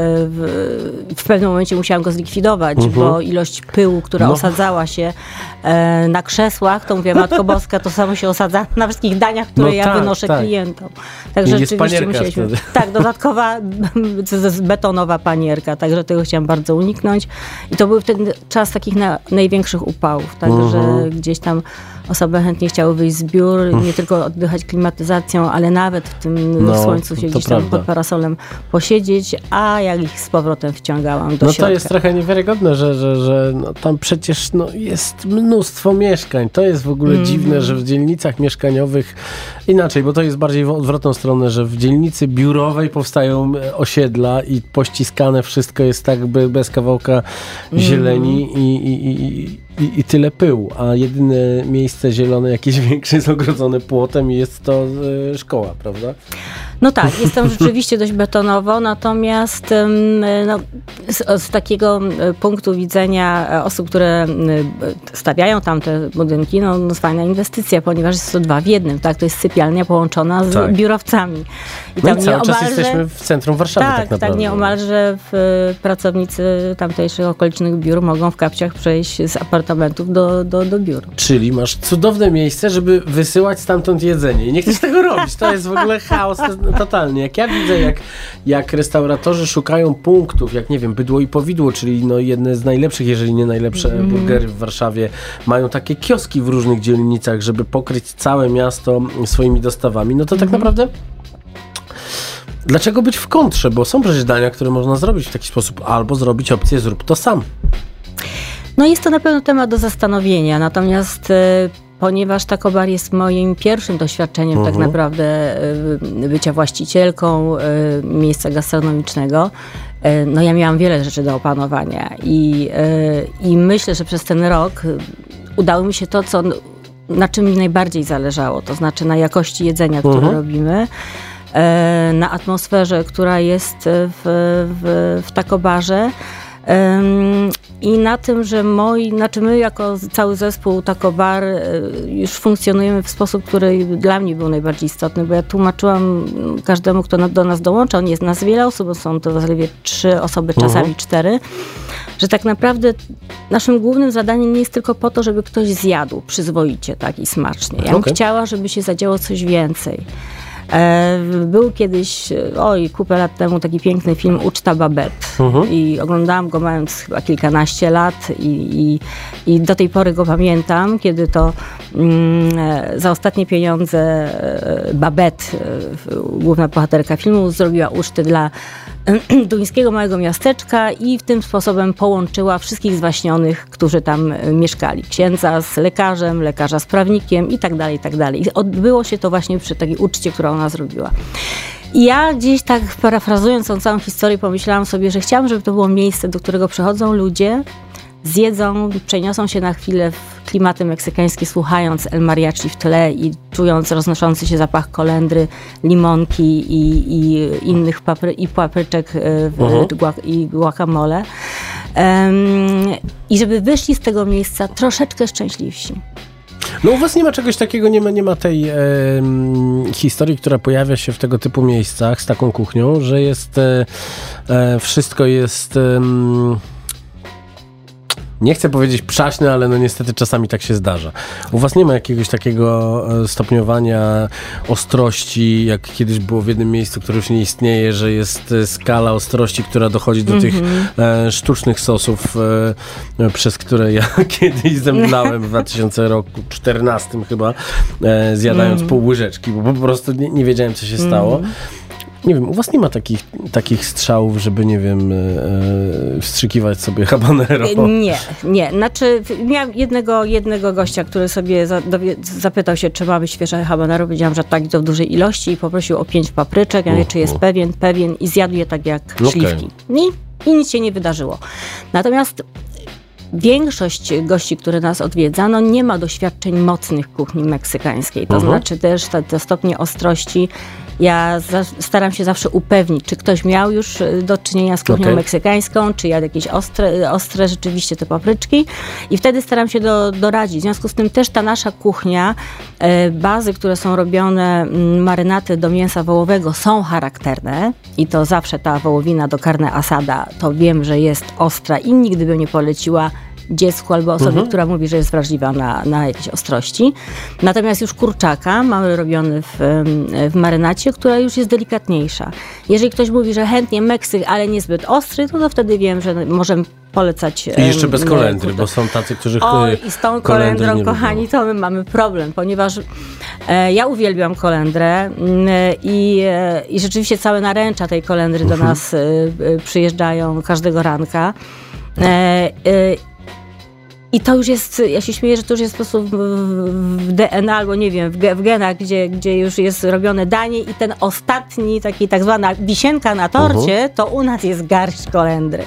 w, pewnym momencie musiałam go zlikwidować, Mhm. bo ilość pyłu, która No. osadzała się e, na krzesłach, to mówię, Matko Boska, to samo się osadza na wszystkich daniach, które No ja tak, wynoszę tak. klientom. Także rzeczywiście musieliśmy... wtedy. Tak, dodatkowa *laughs* betonowa panierka, także tego chciałam bardzo uniknąć. I to był wtedy czas takich na, największych upałów, także Mhm. gdzieś tam osoby chętnie chciały wyjść z biur, nie tylko oddychać klimatyzacją, ale nawet w tym No, słońcu się gdzieś tam pod parasolem posiedzieć, a jak ich z powrotem wciągałam do No środka. to jest trochę niewiarygodne, że, że, że no, tam przecież no, jest mnóstwo mieszkań. To jest w ogóle Mhm. dziwne, że w dzielnicach mieszkaniowych inaczej, bo to jest bardziej w odwrotną stronę, że w dzielnicy biurowej powstają e, osiedla i pościskane wszystko jest tak by bez kawałka Mhm. zieleni i, i, i, i, i tyle pyłu, a jedyne miejsce zielone jakieś *laughs* większe jest ogrodzone płotem i jest to e, szkoła, prawda? No tak, jest tam *laughs* rzeczywiście dość betonowo, natomiast no, z, z takiego e, punktu widzenia e, osób, które m, stawiają tam te budynki, no, no fajna inwestycja, ponieważ jest to dwa w jednym, tak? To jest sypialnia połączona z Tak. biurowcami. I No i cały czas jesteśmy w centrum Warszawy tak, tak, naprawdę. tak, nieomalże w, e, pracownicy tamtejszych okolicznych biur mogą w kapciach przejść z apartamentów do, do, do biur. Czyli masz cudowne miejsce, żeby wysyłać stamtąd jedzenie. I nie chcesz tego robić. To jest w ogóle chaos to- totalny. Jak ja widzę, jak, jak restauratorzy szukają punktów, jak nie wiem, bydło i powidło, czyli no jedne z najlepszych, jeżeli nie najlepsze burgery w Warszawie, mają takie kioski w różnych dzielnicach, żeby pokryć całe miasto swoimi dostawami, no to tak naprawdę Dlaczego być w kontrze? Bo są przecież dania, które można zrobić w taki sposób, albo zrobić opcję zrób to sam. No jest to na pewno temat do zastanowienia, natomiast e, ponieważ Takobar jest moim pierwszym doświadczeniem tak Mhm. naprawdę e, bycia właścicielką e, miejsca gastronomicznego, no ja miałam wiele rzeczy do opanowania i, i myślę, że przez ten rok udało mi się to, co, na czym mi najbardziej zależało, to znaczy na jakości jedzenia, które Mhm. robimy, e, na atmosferze, która jest w, w, w takobarze. I na tym, że moi, znaczy my jako cały zespół Takobar e, już funkcjonujemy w sposób, który dla mnie był najbardziej istotny, bo ja tłumaczyłam każdemu, kto do nas dołącza, nie jest nas wiele osób, bo są to zaledwie trzy osoby, czasami cztery, że tak naprawdę naszym głównym zadaniem nie jest tylko po to, żeby ktoś zjadł przyzwoicie tak i smacznie. Ja bym Okej. chciała, żeby się zadziało coś więcej. E, Był kiedyś, e, oj, kupę lat temu taki piękny film Uczta Babet. I oglądałam go mając chyba kilkanaście lat i, i, i do tej pory go pamiętam, kiedy to mm, e, za ostatnie pieniądze Babet, główna bohaterka filmu, zrobiła uczty dla *clears throat* duńskiego małego miasteczka i w tym sposobem połączyła wszystkich zwaśnionych, którzy tam e, mieszkali. Księdza z lekarzem, lekarza z prawnikiem i tak dalej, i tak dalej. I odbyło się to właśnie przy takiej uczcie, którą ona zrobiła. I ja gdzieś tak parafrazując tą całą historię pomyślałam sobie, że chciałam, żeby to było miejsce, do którego przychodzą ludzie, zjedzą, przeniosą się na chwilę w klimaty meksykańskie, słuchając El Mariachi w tle i czując roznoszący się zapach kolendry, limonki i, i innych papry, i papryczek e, w, Mhm. i guacamole. Em, I żeby wyszli z tego miejsca troszeczkę szczęśliwsi. No u was nie ma czegoś takiego, nie ma, nie ma tej em, historii, która pojawia się w tego typu miejscach z taką kuchnią, że jest e, e, wszystko jest em, nie chcę powiedzieć przaśne, ale no niestety czasami tak się zdarza. U was nie ma jakiegoś takiego e, stopniowania ostrości, jak kiedyś było w jednym miejscu, które już nie istnieje, że jest e, skala ostrości, która dochodzi do tych e, sztucznych sosów, e, e, przez które ja *laughs* kiedyś zemdlałem w 2014 chyba, e, zjadając pół łyżeczki, bo po prostu nie, nie wiedziałem, co się stało. Nie wiem, u was nie ma takich, takich strzałów, żeby, nie wiem, e, e, wstrzykiwać sobie habanero. E, Nie, nie. Znaczy, miałam jednego, jednego gościa, który sobie za, dowie, zapytał się, czy mamy świeże habanero. Powiedziałam, że tak, to w dużej ilości i poprosił o pięć papryczek. Ja mówię, czy jest pewien, pewien i zjadł je tak jak Okej. śliwki. I, I nic się nie wydarzyło. Natomiast większość gości, które nas odwiedzano, nie ma doświadczeń mocnych kuchni meksykańskiej. To Mhm. znaczy też te, te stopnie ostrości Ja za, staram się zawsze upewnić, czy ktoś miał już y, do czynienia z kuchnią Okej. meksykańską, czy jadł jakieś ostre, ostre rzeczywiście te papryczki i wtedy staram się do, doradzić. W związku z tym też ta nasza kuchnia, e, bazy, które są robione, mm, marynaty do mięsa wołowego są charakterne i to zawsze ta wołowina do carne asada, to wiem, że jest ostra i nigdy bym nie poleciła dziecku albo osobie, Mhm. która mówi, że jest wrażliwa na, na jakieś ostrości. Natomiast już kurczaka mamy robiony w, w marynacie, która już jest delikatniejsza. Jeżeli ktoś mówi, że chętnie Meksyk, ale niezbyt ostry, to, to wtedy wiem, że możemy polecać. I jeszcze bez e, kolendry, kurczak. bo są tacy, którzy O, i z tą kolendrą, kochani, lubią. to my mamy problem, ponieważ e, ja uwielbiam kolendrę mm, i, e, i rzeczywiście całe naręcza tej kolendry do Mhm. nas e, e, przyjeżdżają każdego ranka. I to już jest, ja się śmieję, że to już jest po prostu w, DNA albo nie wiem, w, ge- w genach, gdzie, gdzie już jest robione danie i ten ostatni, taki tak zwana wisienka na torcie, to u nas jest garść kolendry.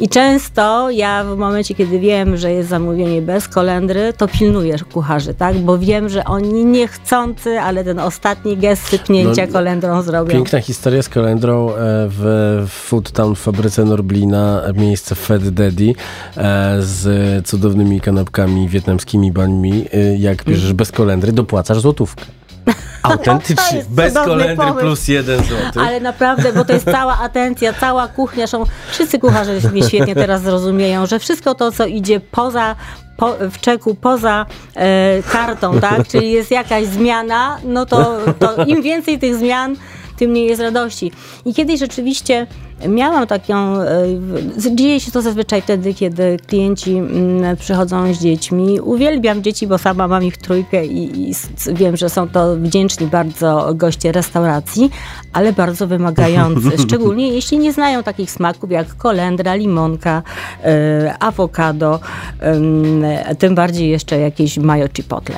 I często ja w momencie, kiedy wiem, że jest zamówienie bez kolendry, to pilnuję kucharzy, tak? Bo wiem, że oni niechcący, ale ten ostatni gest sypnięcia No, kolendrą zrobią. Piękna historia z kolendrą e, w Food Town w fabryce Norblina, e, miejsce Fed Daddy e, z cudownymi kanapkami wietnamskimi bańmi. Jak bierzesz bez kolendry, dopłacasz złotówkę. *laughs* Autentycznie, bez kolendry pomysł. plus jeden złoty. Ale naprawdę, bo to jest cała atencja, cała kuchnia. Są, wszyscy kucharze mnie świetnie teraz zrozumieją, że wszystko to, co idzie poza po, w czeku poza e, kartą, tak? Czyli jest jakaś zmiana, no to, to im więcej tych zmian, tym mniej jest radości. I kiedyś rzeczywiście miałam taką, e, dzieje się to zazwyczaj wtedy, kiedy klienci mm, przychodzą z dziećmi. Uwielbiam dzieci, bo sama mam ich trójkę i, i wiem, że są to wdzięczni bardzo goście restauracji, ale bardzo wymagający, *laughs* szczególnie jeśli nie znają takich smaków jak kolendra, limonka, e, awokado, em, tym bardziej jeszcze jakieś mayo chipotle.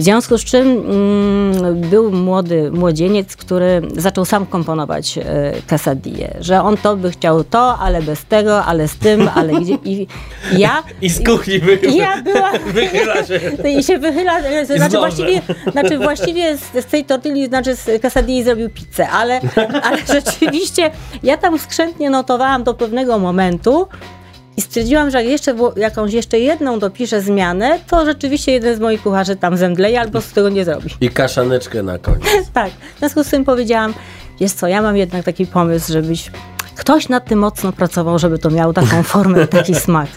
W związku z czym mm, był młody młodzieniec, który zaczął sam komponować quesadille, że on to by chciał to, ale bez tego, ale z tym, ale gdzie i, i ja I z kuchni wy, i ja była *laughs* wychyla się. i się wychyla, e, znaczy właściwie, znaczy właściwie z, z tej tortilli, znaczy z quesadilli zrobił pizzę, ale, ale rzeczywiście ja tam skrzętnie notowałam do pewnego momentu i stwierdziłam, że jak jeszcze jakąś jeszcze jedną dopiszę zmianę, to rzeczywiście jeden z moich kucharzy tam zemdleje albo z tego nie zrobi. I kaszaneczkę na koniec. *laughs* tak, w związku z tym powiedziałam, wiesz co, ja mam jednak taki pomysł, żebyś ktoś nad tym mocno pracował, żeby to miało taką formę, *laughs* taki smak.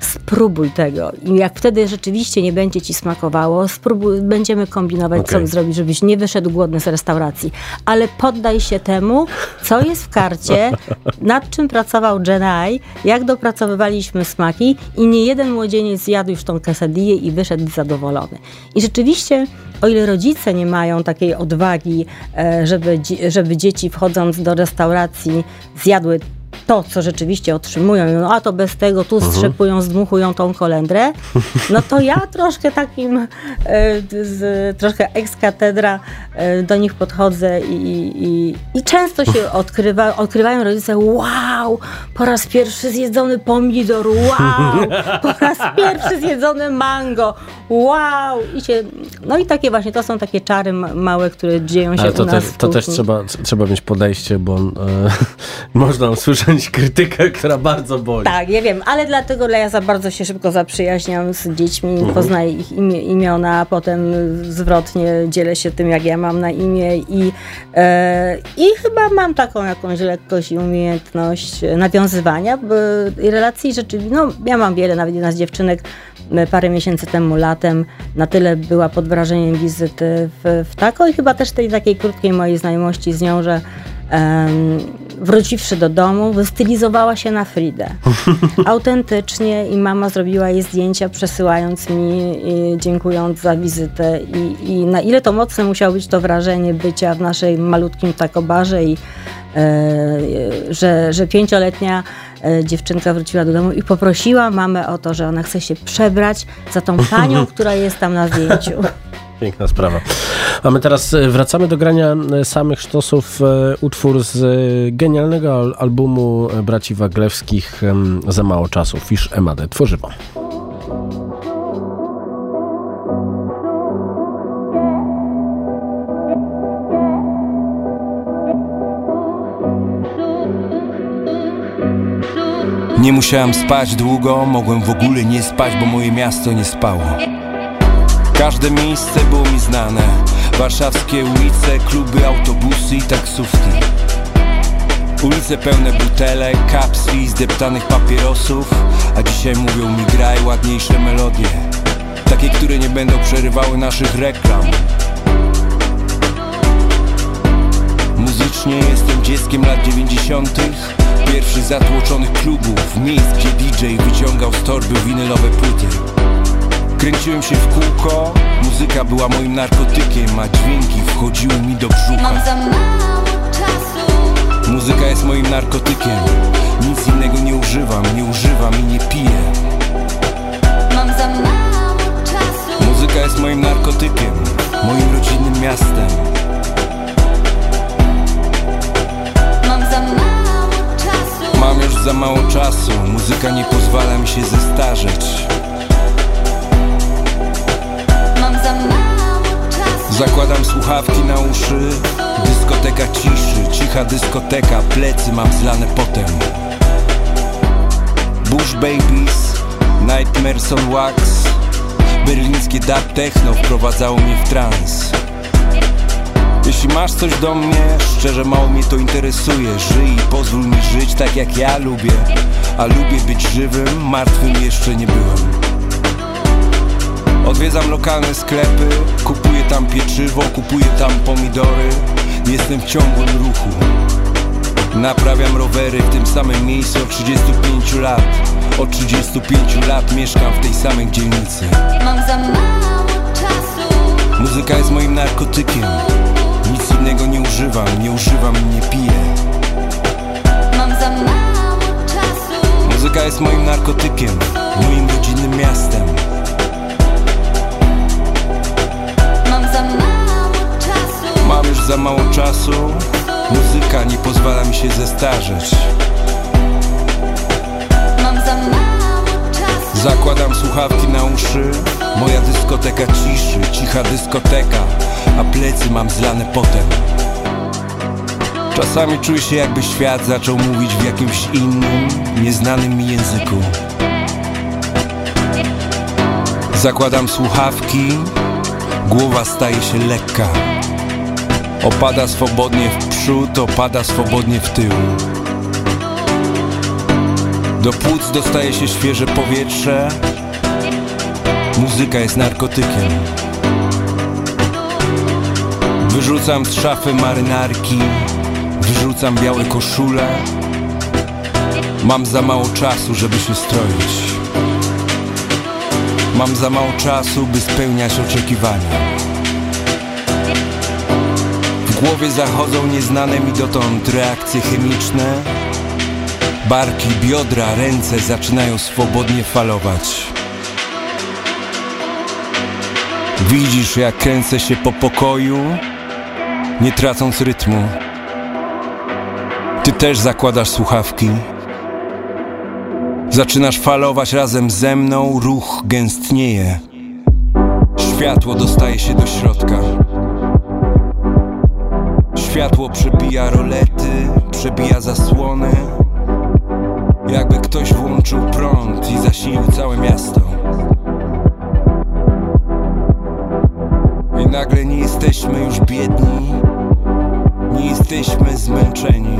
Spróbuj tego. I jak wtedy rzeczywiście nie będzie ci smakowało, spróbuj, będziemy kombinować, co Okej. zrobić, żebyś nie wyszedł głodny z restauracji. Ale poddaj się temu, co jest w karcie, *laughs* nad czym pracował Jenai, jak dopracowywaliśmy smaki i nie jeden młodzieniec zjadł już tą quesadillę i wyszedł zadowolony. I rzeczywiście, o ile rodzice nie mają takiej odwagi, e, żeby, żeby dzieci wchodząc do restauracji zjadły to, co rzeczywiście otrzymują, no a to bez tego tu strzepują, zdmuchują tą kolendrę, no to ja *laughs* troszkę takim, e, z, troszkę ex katedra e, do nich podchodzę i, i, i często się *laughs* odkrywa, odkrywają rodzice, wow, po raz pierwszy zjedzony pomidor, wow, po *laughs* raz pierwszy zjedzone mango, wow, i się, no i takie właśnie, to są takie czary ma- małe, które dzieją się Ale u to, nas też, w to też trzeba, trzeba mieć podejście, bo e, można usłyszeć krytykę, która bardzo boli. Tak, ja wiem, ale dlatego ja za bardzo się szybko zaprzyjaźniam z dziećmi, Mhm. poznaję ich imię, imiona, a potem zwrotnie dzielę się tym, jak ja mam na imię i, e, i chyba mam taką jakąś lekkość i umiejętność nawiązywania b, i relacji rzeczywiście, no ja mam wiele, nawet jedna z dziewczynek parę miesięcy temu latem na tyle była pod wrażeniem wizyty w, w Tako i chyba też tej takiej krótkiej mojej znajomości z nią, że em, wróciwszy do domu, wystylizowała się na Fridę. *laughs* Autentycznie i mama zrobiła jej zdjęcia, przesyłając mi, i dziękując za wizytę. I, I na ile to mocne musiało być to wrażenie bycia w naszej malutkim takobarze i e, że, że pięcioletnia e, dziewczynka wróciła do domu i poprosiła mamę o to, że ona chce się przebrać za tą panią, *laughs* która jest tam na zdjęciu. *laughs* Piękna sprawa. A my teraz e, wracamy do grania e, samych sztosów. E, utwór z genialnego albumu braci Waglewskich Za mało czasu. Fisz Emadę. Tworzywo. Nie musiałem spać długo, mogłem w ogóle nie spać, bo moje miasto nie spało. Każde miejsce było mi znane. Warszawskie ulice, kluby, autobusy i taksówki. Ulice pełne butelek, kapsli, zdeptanych papierosów. A dzisiaj mówią mi graj ładniejsze melodie. Takie, które nie będą przerywały naszych reklam. Muzycznie jestem dzieckiem lat 90 Pierwszych zatłoczonych klubów, miejsc, gdzie DJ wyciągał z torby winylowe płyty Kręciłem się w kółko, muzyka była moim narkotykiem, a dźwięki wchodziły mi do brzucha. Mam za mało czasu Muzyka jest moim narkotykiem, nic innego nie używam, nie używam i nie piję. Mam za mało czasu Muzyka jest moim narkotykiem, moim rodzinnym miastem. Mam za mało czasu Mam już za mało czasu, muzyka nie pozwala mi się zestarzeć. Zakładam słuchawki na uszy. Dyskoteka ciszy, cicha dyskoteka. Plecy mam zlane potem. Bush Babies Nightmares on Wax. Berlińskie dub techno wprowadzało mnie w trans. Jeśli masz coś do mnie, szczerze mało mnie to interesuje. Żyj i pozwól mi żyć tak jak ja lubię. A lubię być żywym, martwym jeszcze nie byłem Odwiedzam lokalne sklepy, kupuję tam pieczywo, kupuję tam pomidory. Jestem w ciągłym ruchu. Naprawiam rowery w tym samym miejscu od 35 lat. Od 35 lat mieszkam w tej samej dzielnicy. Mam za mało czasu Muzyka jest moim narkotykiem. Nic innego nie używam, nie używam i nie piję. Mam za mało czasu Muzyka jest moim narkotykiem, moim rodzinnym miastem. Za mało czasu, muzyka nie pozwala mi się zestarzeć. Mam za mało czasu. Zakładam słuchawki na uszy. Moja dyskoteka ciszy, cicha dyskoteka A plecy mam zlane potem. Czasami czuję się jakby świat zaczął mówić w jakimś innym, nieznanym mi języku. Zakładam słuchawki. Głowa staje się lekka Opada swobodnie w przód, opada swobodnie w tył. Do płuc dostaje się świeże powietrze. Muzyka jest narkotykiem. Wyrzucam z szafy marynarki. Wyrzucam białe koszule. Mam za mało czasu, żeby się stroić. Mam za mało czasu, by spełniać oczekiwania W głowie zachodzą nieznane mi dotąd reakcje chemiczne Barki, biodra, ręce zaczynają swobodnie falować. Widzisz, jak kręcę się po pokoju, nie tracąc rytmu. Ty też zakładasz słuchawki. Zaczynasz falować razem ze mną, ruch gęstnieje. Światło dostaje się do środka. Światło przebija rolety, przebija zasłony. Jakby ktoś włączył prąd i zasilił całe miasto. I nagle nie jesteśmy już biedni, nie jesteśmy zmęczeni.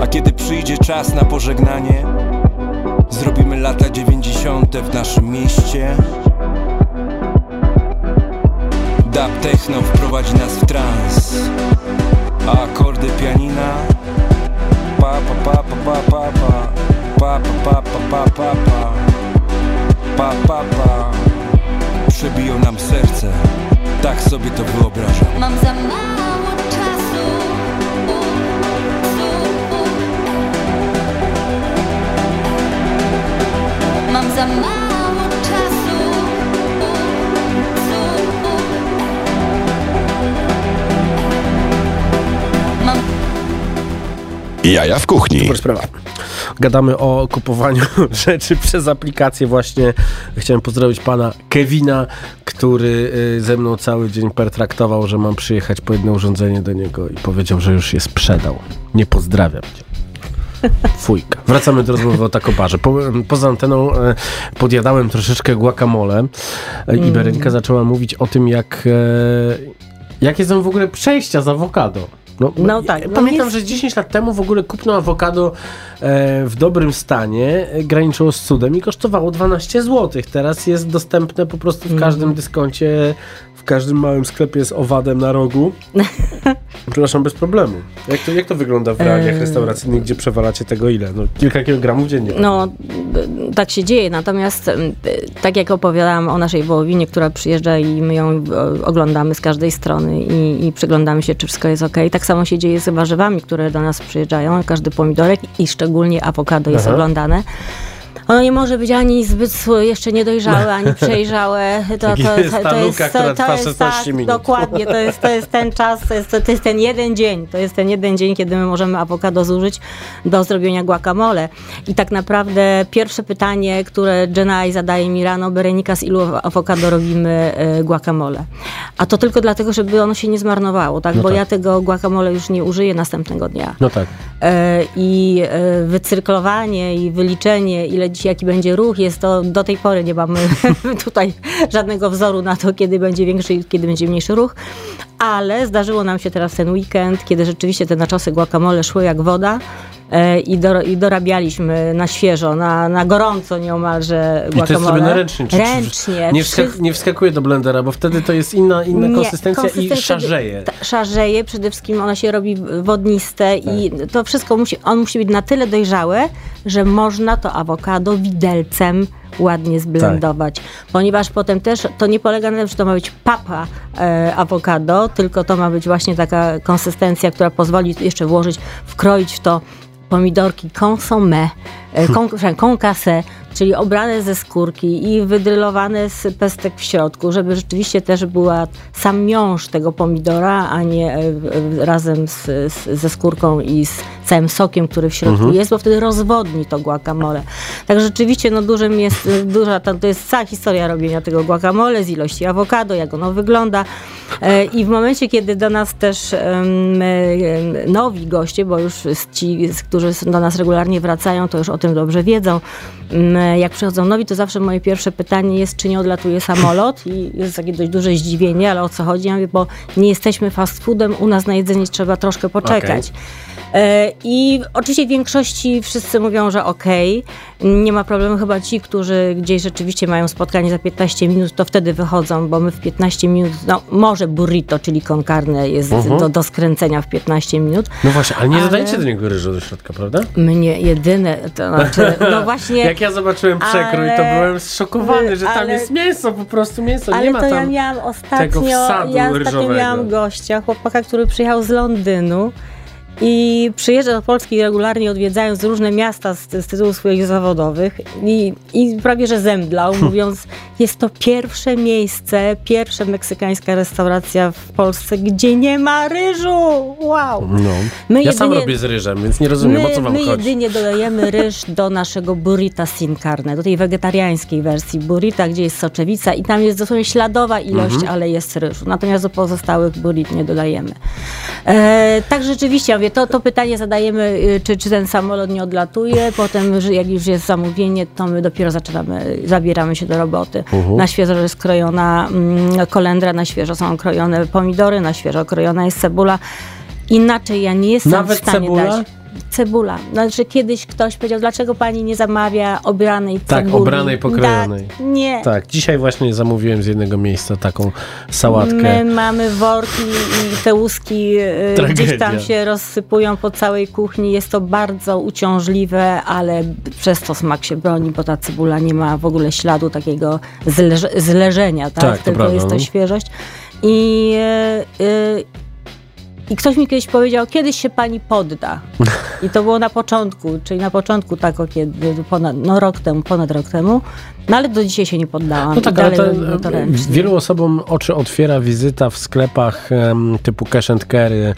A kiedy przyjdzie czas na pożegnanie, zrobimy lata dziewięćdziesiąte w naszym mieście. Dub techno wprowadzi nas w trans. A akordy pianina. Pa pa pa pa pa pa pa. Pa pa pa pa pa pa pa. Pa pa pa. Przebiją nam serce. Tak sobie to wyobrażam. Mam za mało czasu. Mam za mało Jaja w kuchni. Super sprawa. gadamy o kupowaniu *laughs* rzeczy przez aplikację właśnie. Chciałem pozdrowić pana Kevina, który y, ze mną cały dzień pertraktował, że mam przyjechać po jedno urządzenie do niego i powiedział, że już je sprzedał. Nie pozdrawiam cię. *laughs* Fujka. Wracamy do rozmowy o takobarze. Po, poza anteną e, podjadałem troszeczkę guacamole e, i Mm. Berenika zaczęła mówić o tym, jak, e, jakie są w ogóle przejścia z awokado. No, No tak, ja no pamiętam, jest- że 10 lat temu w ogóle kupno awokado e, w dobrym stanie e, graniczyło z cudem i kosztowało 12 zł. Teraz jest dostępne po prostu w każdym Mhm. dyskoncie, w każdym małym sklepie z owadem na rogu. *laughs* Przepraszam, bez problemu. Jak to, jak to wygląda w realiach restauracyjnych, gdzie przewalacie tego ile? No, kilka kilogramów dziennie. No, tak się dzieje, natomiast tak jak opowiadałam o naszej wołowinie, która przyjeżdża i my ją oglądamy z każdej strony i, i przyglądamy się, czy wszystko jest ok. Tak samo się dzieje z warzywami, które do nas przyjeżdżają, każdy pomidorek i szczególnie awokado jest Aha. oglądane. Ono nie może być ani zbyt jeszcze niedojrzałe, ani przejrzałe. To, Tak jest ta luka, która trwa 16 tak. Dokładnie, to jest, to jest ten czas, to jest, to jest ten jeden dzień. To jest ten jeden dzień, kiedy my możemy awokado zużyć do zrobienia guacamole. I tak naprawdę pierwsze pytanie, które Jenai zadaje mi rano, Berenika, z ilu awokado robimy e, guacamole? A to tylko dlatego, żeby ono się nie zmarnowało, tak? No Bo tak. ja tego guacamole już nie użyję następnego dnia. No tak. E, I e, wycyrklowanie i wyliczenie, ile dzisiaj jaki będzie ruch, jest to do tej pory nie mamy *laughs* tutaj żadnego wzoru na to, kiedy będzie większy i kiedy będzie mniejszy ruch. Ale zdarzyło nam się teraz ten weekend, kiedy rzeczywiście te naczosy guacamole szły jak woda. E, I, do, I dorabialiśmy na świeżo, na, na gorąco nieomalże I to jest guacamole. robione ręcznie. Czy, Ręcznie. Nie, wskak, nie wskakuje do blendera, bo wtedy to jest inna, inna nie, konsystencja, i konsystencja- szarzeje. ta- Szarzeje, przede wszystkim ona się robi wodniste i to wszystko musi, on musi być na tyle dojrzałe, że można to awokado widelcem ładnie zblendować. Ponieważ potem też to nie polega na tym, że to ma być papa e, awokado, tylko to ma być właśnie taka konsystencja, która pozwoli jeszcze włożyć, wkroić w to pomidorki consommé, e, con, czyli obrane ze skórki i wydrylowane z pestek w środku, żeby rzeczywiście też była sam miąższ tego pomidora, a nie e, w- razem z, z, ze skórką i z całym sokiem, który w środku Mhm. jest, bo wtedy rozwodni to guacamole. Także rzeczywiście no dużym jest, duża, tam, to jest cała historia robienia tego guacamole z ilości awokado, jak ono wygląda. E, I w momencie, kiedy do nas też e, nowi goście, bo już ci, którzy do nas regularnie wracają, to już o tym dobrze wiedzą. Jak przychodzą nowi, to zawsze moje pierwsze pytanie jest, czy nie odlatuje samolot i jest takie dość duże zdziwienie, ale o co chodzi? Ja mówię, bo nie jesteśmy fast foodem, u nas na jedzenie trzeba troszkę poczekać. E, I oczywiście w większości wszyscy mówią, że okej, nie ma problemu. Chyba ci, którzy gdzieś rzeczywiście mają spotkanie za 15 minut, to wtedy wychodzą, bo my w 15 minut, no może burrito, czyli con carne jest Mhm. do, do skręcenia w 15 minut. No właśnie, ale nie Ale- dodajcie do niego ryżu do środka, prawda? Mnie jedyne, to znaczy, no *laughs* właśnie... Jak ja zobaczyłem przekrój, to ale- byłem zszokowany, że tam ale- jest mięso, po prostu mięso, Ale nie ma to tam ja miałam tego ostatnio, wsadu ja ostatnio ryżowego. miałam gościa, chłopaka, który przyjechał z Londynu i przyjeżdża do Polski regularnie odwiedzając różne miasta z, z tytułu swoich zawodowych i, i prawie że zemdlał, mówiąc, jest to pierwsze miejsce, pierwsza meksykańska restauracja w Polsce, gdzie nie ma ryżu. Wow! No. My ja sam jedynie- robię z ryżem, więc nie rozumiem, my, o co wam my chodzi. jedynie dodajemy ryż do naszego burrita sin carne, do tej wegetariańskiej wersji burrita, gdzie jest soczewica i tam jest dosłownie śladowa ilość, Mhm. ale jest ryżu. Natomiast do pozostałych burrit nie dodajemy. E, tak rzeczywiście, ja mówię, to, to pytanie zadajemy, y, czy, czy ten samolot nie odlatuje, potem jak już jest zamówienie, to my dopiero zaczynamy, zabieramy się do roboty. Mhm. Na świeżo jest krojona mm, kolendra, na świeżo są krojone pomidory, na świeżo krojona jest cebula. Inaczej ja nie jestem Nawet w stanie cebula? dać. Cebula. Znaczy kiedyś ktoś powiedział, dlaczego pani nie zamawia obranej Tak, cebuli? obranej, pokrojonej. Tak, nie. Tak, dzisiaj właśnie zamówiłem z jednego miejsca taką sałatkę. My mamy worki i te łuski y, Tragedia. gdzieś tam się rozsypują po całej kuchni. Jest to bardzo uciążliwe, ale przez to smak się broni, bo ta cebula nie ma w ogóle śladu takiego zleże, zleżenia, tak? Tak, to Tylko prawda, jest to no. świeżość. I, y, y, I ktoś mi kiedyś powiedział, kiedyś się pani podda. I to było na początku, czyli na początku tak kiedy, ponad, no rok temu, ponad rok temu. No ale do dzisiaj się nie poddałam. No tak, ale to, to ręcznie. wielu osobom oczy otwiera wizyta w sklepach em, typu Cash and Carry,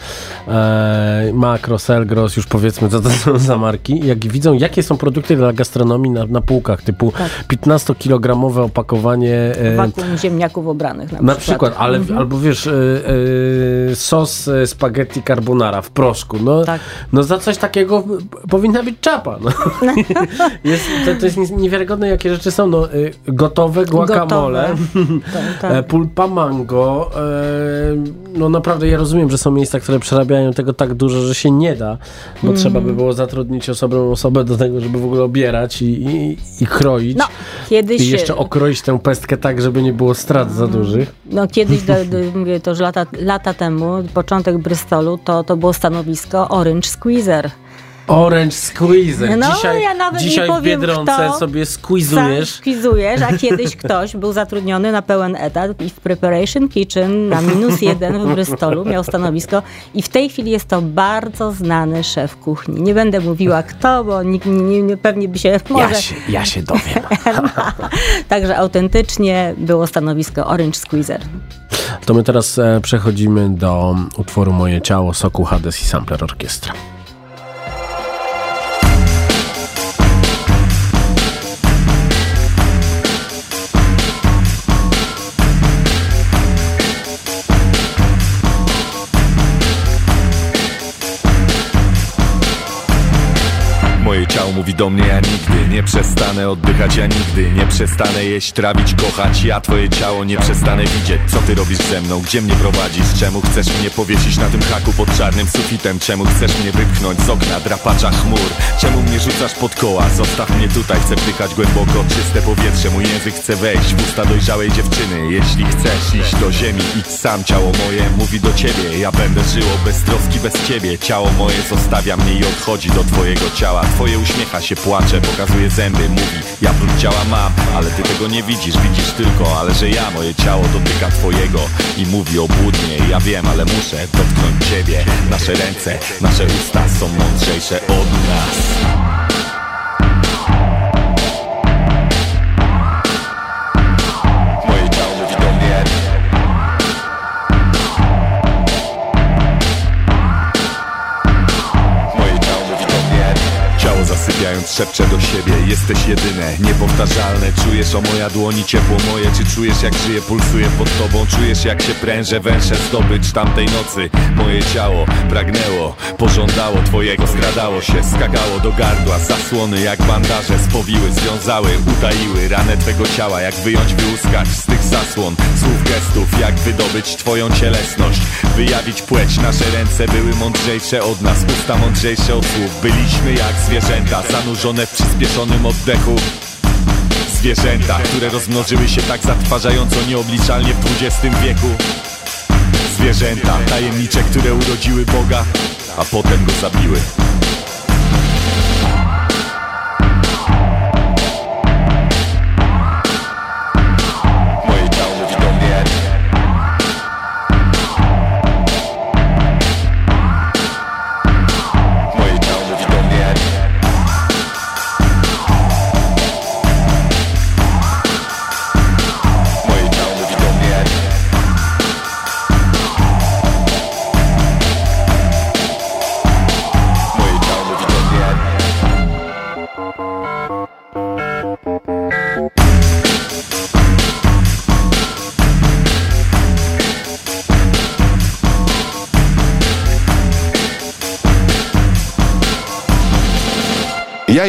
e, Makro, Selgros, już powiedzmy co to są *laughs* za marki, jak widzą jakie są produkty dla gastronomii na, na półkach, typu Tak. 15-kilogramowe opakowanie e, Wakuum ziemniaków obranych na, na przykład, ale, Mhm. albo wiesz, y, y, sos y, spaghetti carbonara w proszku. No, Tak. no za coś takiego powinna być czapa. No. *laughs* jest, to, to jest nie- niewiarygodne, jakie rzeczy są. No, y, gotowe guacamole, *laughs* Tak, tak. e, pulpa mango. e, no naprawdę, ja rozumiem, że są miejsca, które przerabiają tego tak dużo, że się nie da, bo Mhm. trzeba by było zatrudnić osobną osobę do tego, żeby w ogóle obierać i, i, i kroić. No, kiedyś... I jeszcze okroić tę pestkę tak, żeby nie było strat za dużych. No kiedyś, do, *laughs* do, mówię to już lata, lata temu, początek Bristolu, to, to było stanowisko Orange Squeezer. Orange Squeezer. No, dzisiaj ja nawet nie dzisiaj w powiem, Biedronce kto. sobie squeezujesz. squeezujesz, a kiedyś ktoś był zatrudniony na pełen etat i w Preparation Kitchen na minus jeden w Bristolu miał stanowisko i w tej chwili jest to bardzo znany szef kuchni. Nie będę mówiła kto, bo nikt nie, nie, pewnie by się może... Ja się, ja się dowiem. *laughs* Także autentycznie było stanowisko Orange Squeezer. To my teraz e, przechodzimy do utworu Moje ciało, Soku, Hades i Sampler Orkiestra. Ciało mówi do mnie, ja nigdy nie przestanę oddychać, ja nigdy nie przestanę jeść, trawić, kochać. Ja twoje ciało nie przestanę widzieć, co ty robisz ze mną, gdzie mnie prowadzisz? Czemu chcesz mnie powiesić na tym haku pod czarnym sufitem? Czemu chcesz mnie wypchnąć z okna drapacza chmur? Czemu mnie rzucasz pod koła, zostaw mnie tutaj Chcę wdychać głęboko. Czyste powietrze, mój język chce wejść w usta dojrzałej dziewczyny. Jeśli chcesz iść do ziemi, idź sam, ciało moje mówi do ciebie. Ja będę żyło bez troski, bez ciebie. Ciało moje zostawia mnie i odchodzi do twojego ciała. Twoje uśmiecha się, płacze, pokazuje zęby Mówi, ja brud ciała mam, ale ty tego nie widzisz Widzisz tylko, ale że ja, moje ciało dotyka twojego. I mówi obłudnie, ja wiem, ale muszę dotknąć ciebie. Nasze ręce, nasze usta są mądrzejsze od nas zasypiając szepcze do siebie Jesteś jedyne, niepowtarzalne. Czujesz o moja dłoni ciepło moje. Czy czujesz jak żyje, pulsuje pod tobą? Czujesz jak się pręże, węsze zdobycz tamtej nocy? Moje ciało pragnęło, pożądało twojego. Skradało się, skakało do gardła. Zasłony jak bandaże spowiły, związały Utaiły. Ranę twego ciała Jak wyjąć, wyłuskać zasłon. Słów gestów, jak wydobyć twoją cielesność. Wyjawić płeć, nasze ręce były mądrzejsze od nas. Usta mądrzejsze od słów. Byliśmy jak zwierzęta, zanurzone w przyspieszonym oddechu. Zwierzęta, które rozmnożyły się tak zatrważająco nieobliczalnie w XX wieku. Zwierzęta, tajemnicze, które urodziły Boga, a potem go zabiły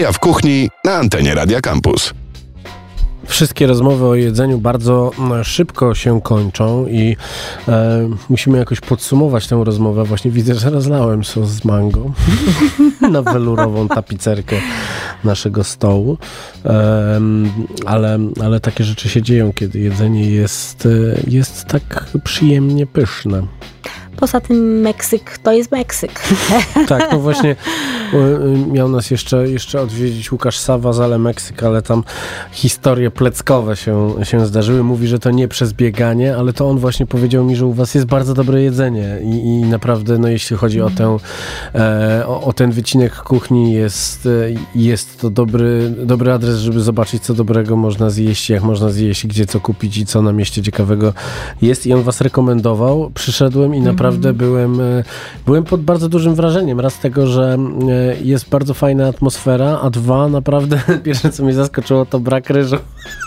Jaja w kuchni na antenie Radia Campus. Wszystkie rozmowy o jedzeniu bardzo mm, szybko się kończą i e, musimy jakoś podsumować tę rozmowę. Właśnie widzę, że rozlałem sos z mango *laughs* na welurową tapicerkę naszego stołu. Em, ale, ale takie rzeczy się dzieją, kiedy jedzenie jest, e, jest tak przyjemnie pyszne. Poza tym Meksyk to jest Meksyk. *laughs* Tak, no właśnie y, miał nas jeszcze, jeszcze odwiedzić Łukasz Sawa z Ale Meksyk, ale tam historie pleckowe się, się zdarzyły. Mówi, że to nie przez bieganie, ale to on właśnie powiedział mi, że u was jest bardzo dobre jedzenie i, i naprawdę, no jeśli chodzi o, tę, e, o, o ten wycinek kuchni, jest, e, jest to dobry, dobry adres, żeby zobaczyć, co dobrego można zjeść, jak można zjeść, gdzie co kupić i co na mieście ciekawego jest. I on was rekomendował. Przyszedłem i naprawdę byłem, e, byłem pod bardzo dużym wrażeniem. Raz tego, że e, jest bardzo fajna atmosfera, a dwa, naprawdę *laughs* pierwsze, co mnie zaskoczyło, to brak ryżu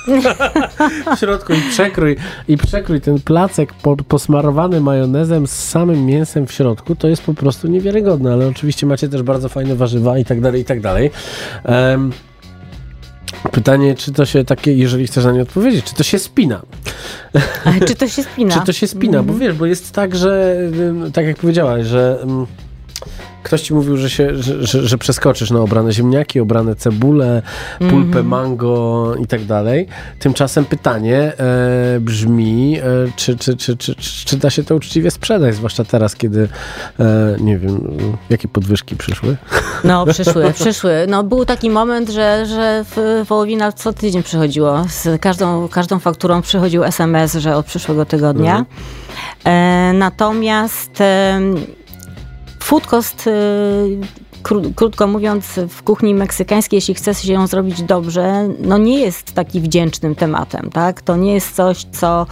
*laughs* w środku i przekrój, i przekrój ten placek po, posmarowany majonezem z samym mięsem w środku, to jest po prostu niewiarygodne, ale oczywiście macie też bardzo fajne warzywa i tak dalej, i tak dalej. Em, Pytanie, czy to się takie, jeżeli chcesz na nie odpowiedzieć, czy to się spina? Czy to się spina? *laughs* Czy to się spina? Bo wiesz, bo jest tak, że tak jak powiedziałaś, że ktoś ci mówił, że, się, że, że, że przeskoczysz na obrane ziemniaki, obrane cebulę, pulpę Mhm. mango i tak dalej. Tymczasem pytanie e, brzmi, e, czy, czy, czy, czy, czy, czy da się to uczciwie sprzedać, zwłaszcza teraz, kiedy e, nie wiem, jakie podwyżki przyszły? No, przyszły, *laughs* przyszły. No, był taki moment, że, że w- wołowina co tydzień przychodziło. Z każdą, każdą fakturą przychodził SMS, że od przyszłego tygodnia. E, natomiast food cost, kró- krótko mówiąc, w kuchni meksykańskiej, jeśli chce się ją zrobić dobrze, no nie jest taki wdzięcznym tematem, tak? To nie jest coś, co e,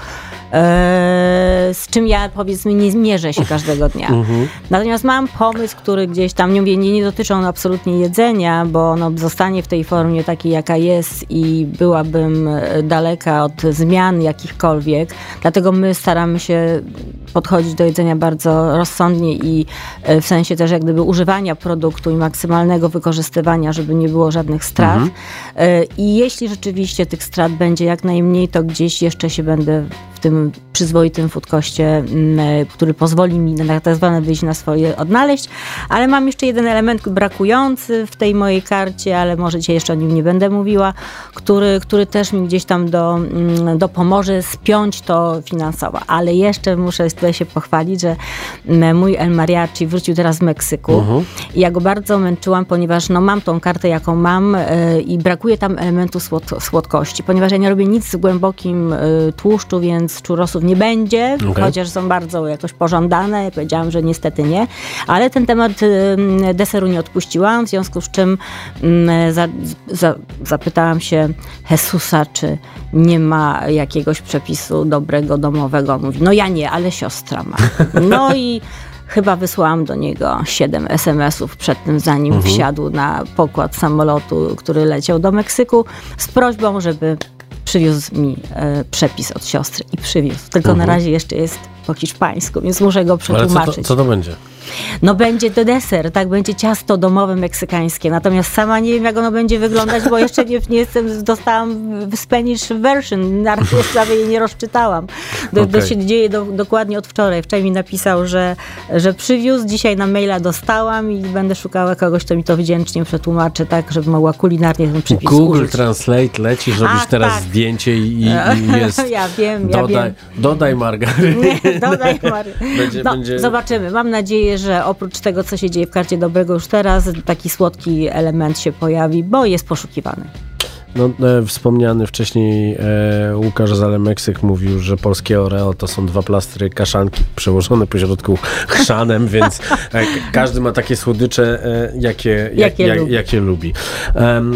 z czym ja powiedzmy nie zmierzę się każdego dnia. *laughs* Natomiast mam pomysł, który gdzieś tam, nie mówię, nie, nie dotyczy on absolutnie jedzenia, bo ono zostanie w tej formie takiej, jaka jest i byłabym e, daleka od zmian jakichkolwiek. Dlatego my staramy się podchodzić do jedzenia bardzo rozsądnie i e, w sensie też jak gdyby używania produktu i maksymalnego wykorzystywania, żeby nie było żadnych strat. E, I jeśli rzeczywiście tych strat będzie jak najmniej, to gdzieś jeszcze się będę tym przyzwoitym foodkoście, mm, e, który pozwoli mi na tak zwane wyjść na swoje odnaleźć. Ale mam jeszcze jeden element brakujący w tej mojej karcie, ale może dzisiaj jeszcze o nim nie będę mówiła, który, który też mi gdzieś tam do, mm, dopomoże spiąć to finansowo. Ale jeszcze muszę tutaj się pochwalić, że mm, mój El Mariachi wrócił teraz z Meksyku i ja go bardzo męczyłam, ponieważ no, mam tą kartę, jaką mam e, i brakuje tam elementu słod słodkości, ponieważ ja nie robię nic z głębokim e, tłuszczu, więc czurosów nie będzie, Okej. chociaż są bardzo jakoś pożądane. Powiedziałam, że niestety nie, ale ten temat deseru nie odpuściłam, w związku z czym za, za, zapytałam się Jesusa, czy nie ma jakiegoś przepisu dobrego, domowego. Mówi, no ja nie, ale siostra ma. *laughs* No i chyba wysłałam do niego 7 SMS-ów przed tym, zanim Mhm. wsiadł na pokład samolotu, który leciał do Meksyku, z prośbą, żeby przywiózł mi e, przepis od siostry i przywiózł. Tylko na razie jeszcze jest po hiszpańsku, więc muszę go Ale co przetłumaczyć. to, co to będzie? No będzie to deser, tak, będzie ciasto domowe meksykańskie, natomiast sama nie wiem, jak ono będzie wyglądać, bo jeszcze nie, nie jestem, dostałam w Spanish version, nawet jej nie rozczytałam. Do, to Okej. się dzieje do, dokładnie od wczoraj. Wczoraj mi napisał, że, że przywiózł, dzisiaj na maila dostałam i będę szukała kogoś, kto mi to wdzięcznie przetłumaczy, tak, żeby mogła kulinarnie ten przepis Google użyć. Translate leci, robisz Ach, teraz tak. zdjęcie i, i *laughs* jest... Ja wiem, ja dodaj, wiem. dodaj margaryny. *laughs* *laughs* Dodaj. *laughs* Będzie- no, będzie- Zobaczymy. Mam nadzieję, że oprócz tego, co się dzieje w karcie dobrego już teraz, taki słodki element się pojawi, bo jest poszukiwany. No, e, wspomniany wcześniej e, Łukasz Zalemeksyk mówił, że polskie Oreo to są dwa plastry kaszanki przełożone po środku chrzanem, *laughs* więc e, każdy ma takie słodycze, e, jakie, jak, Jakie jak, lubi. jakie lubi.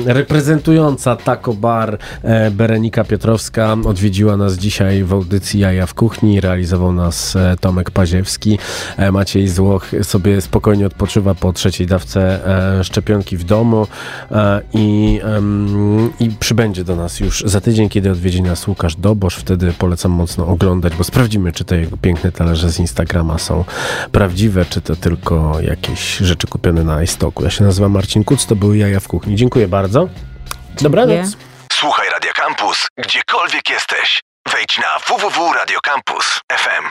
Reprezentująca Taco Bar e, Berenika Piotrowska odwiedziła nas dzisiaj w audycji Jaja w Kuchni. Realizował nas e, Tomek Paziewski. Maciej Złoch sobie spokojnie odpoczywa po trzeciej dawce szczepionki w domu i, i przybędzie do nas już za tydzień, kiedy odwiedzi nas Łukasz Dobosz. Wtedy polecam mocno oglądać, bo sprawdzimy, czy te jego piękne talerze z Instagrama są prawdziwe, czy to tylko jakieś rzeczy kupione na iStoku. Ja się nazywam Marcin Kuc, to były Jaja w Kuchni. Dziękuję bardzo. Dobranoc. Słuchaj Radio Campus, gdziekolwiek jesteś. Wejdź na www.radiocampus.fm.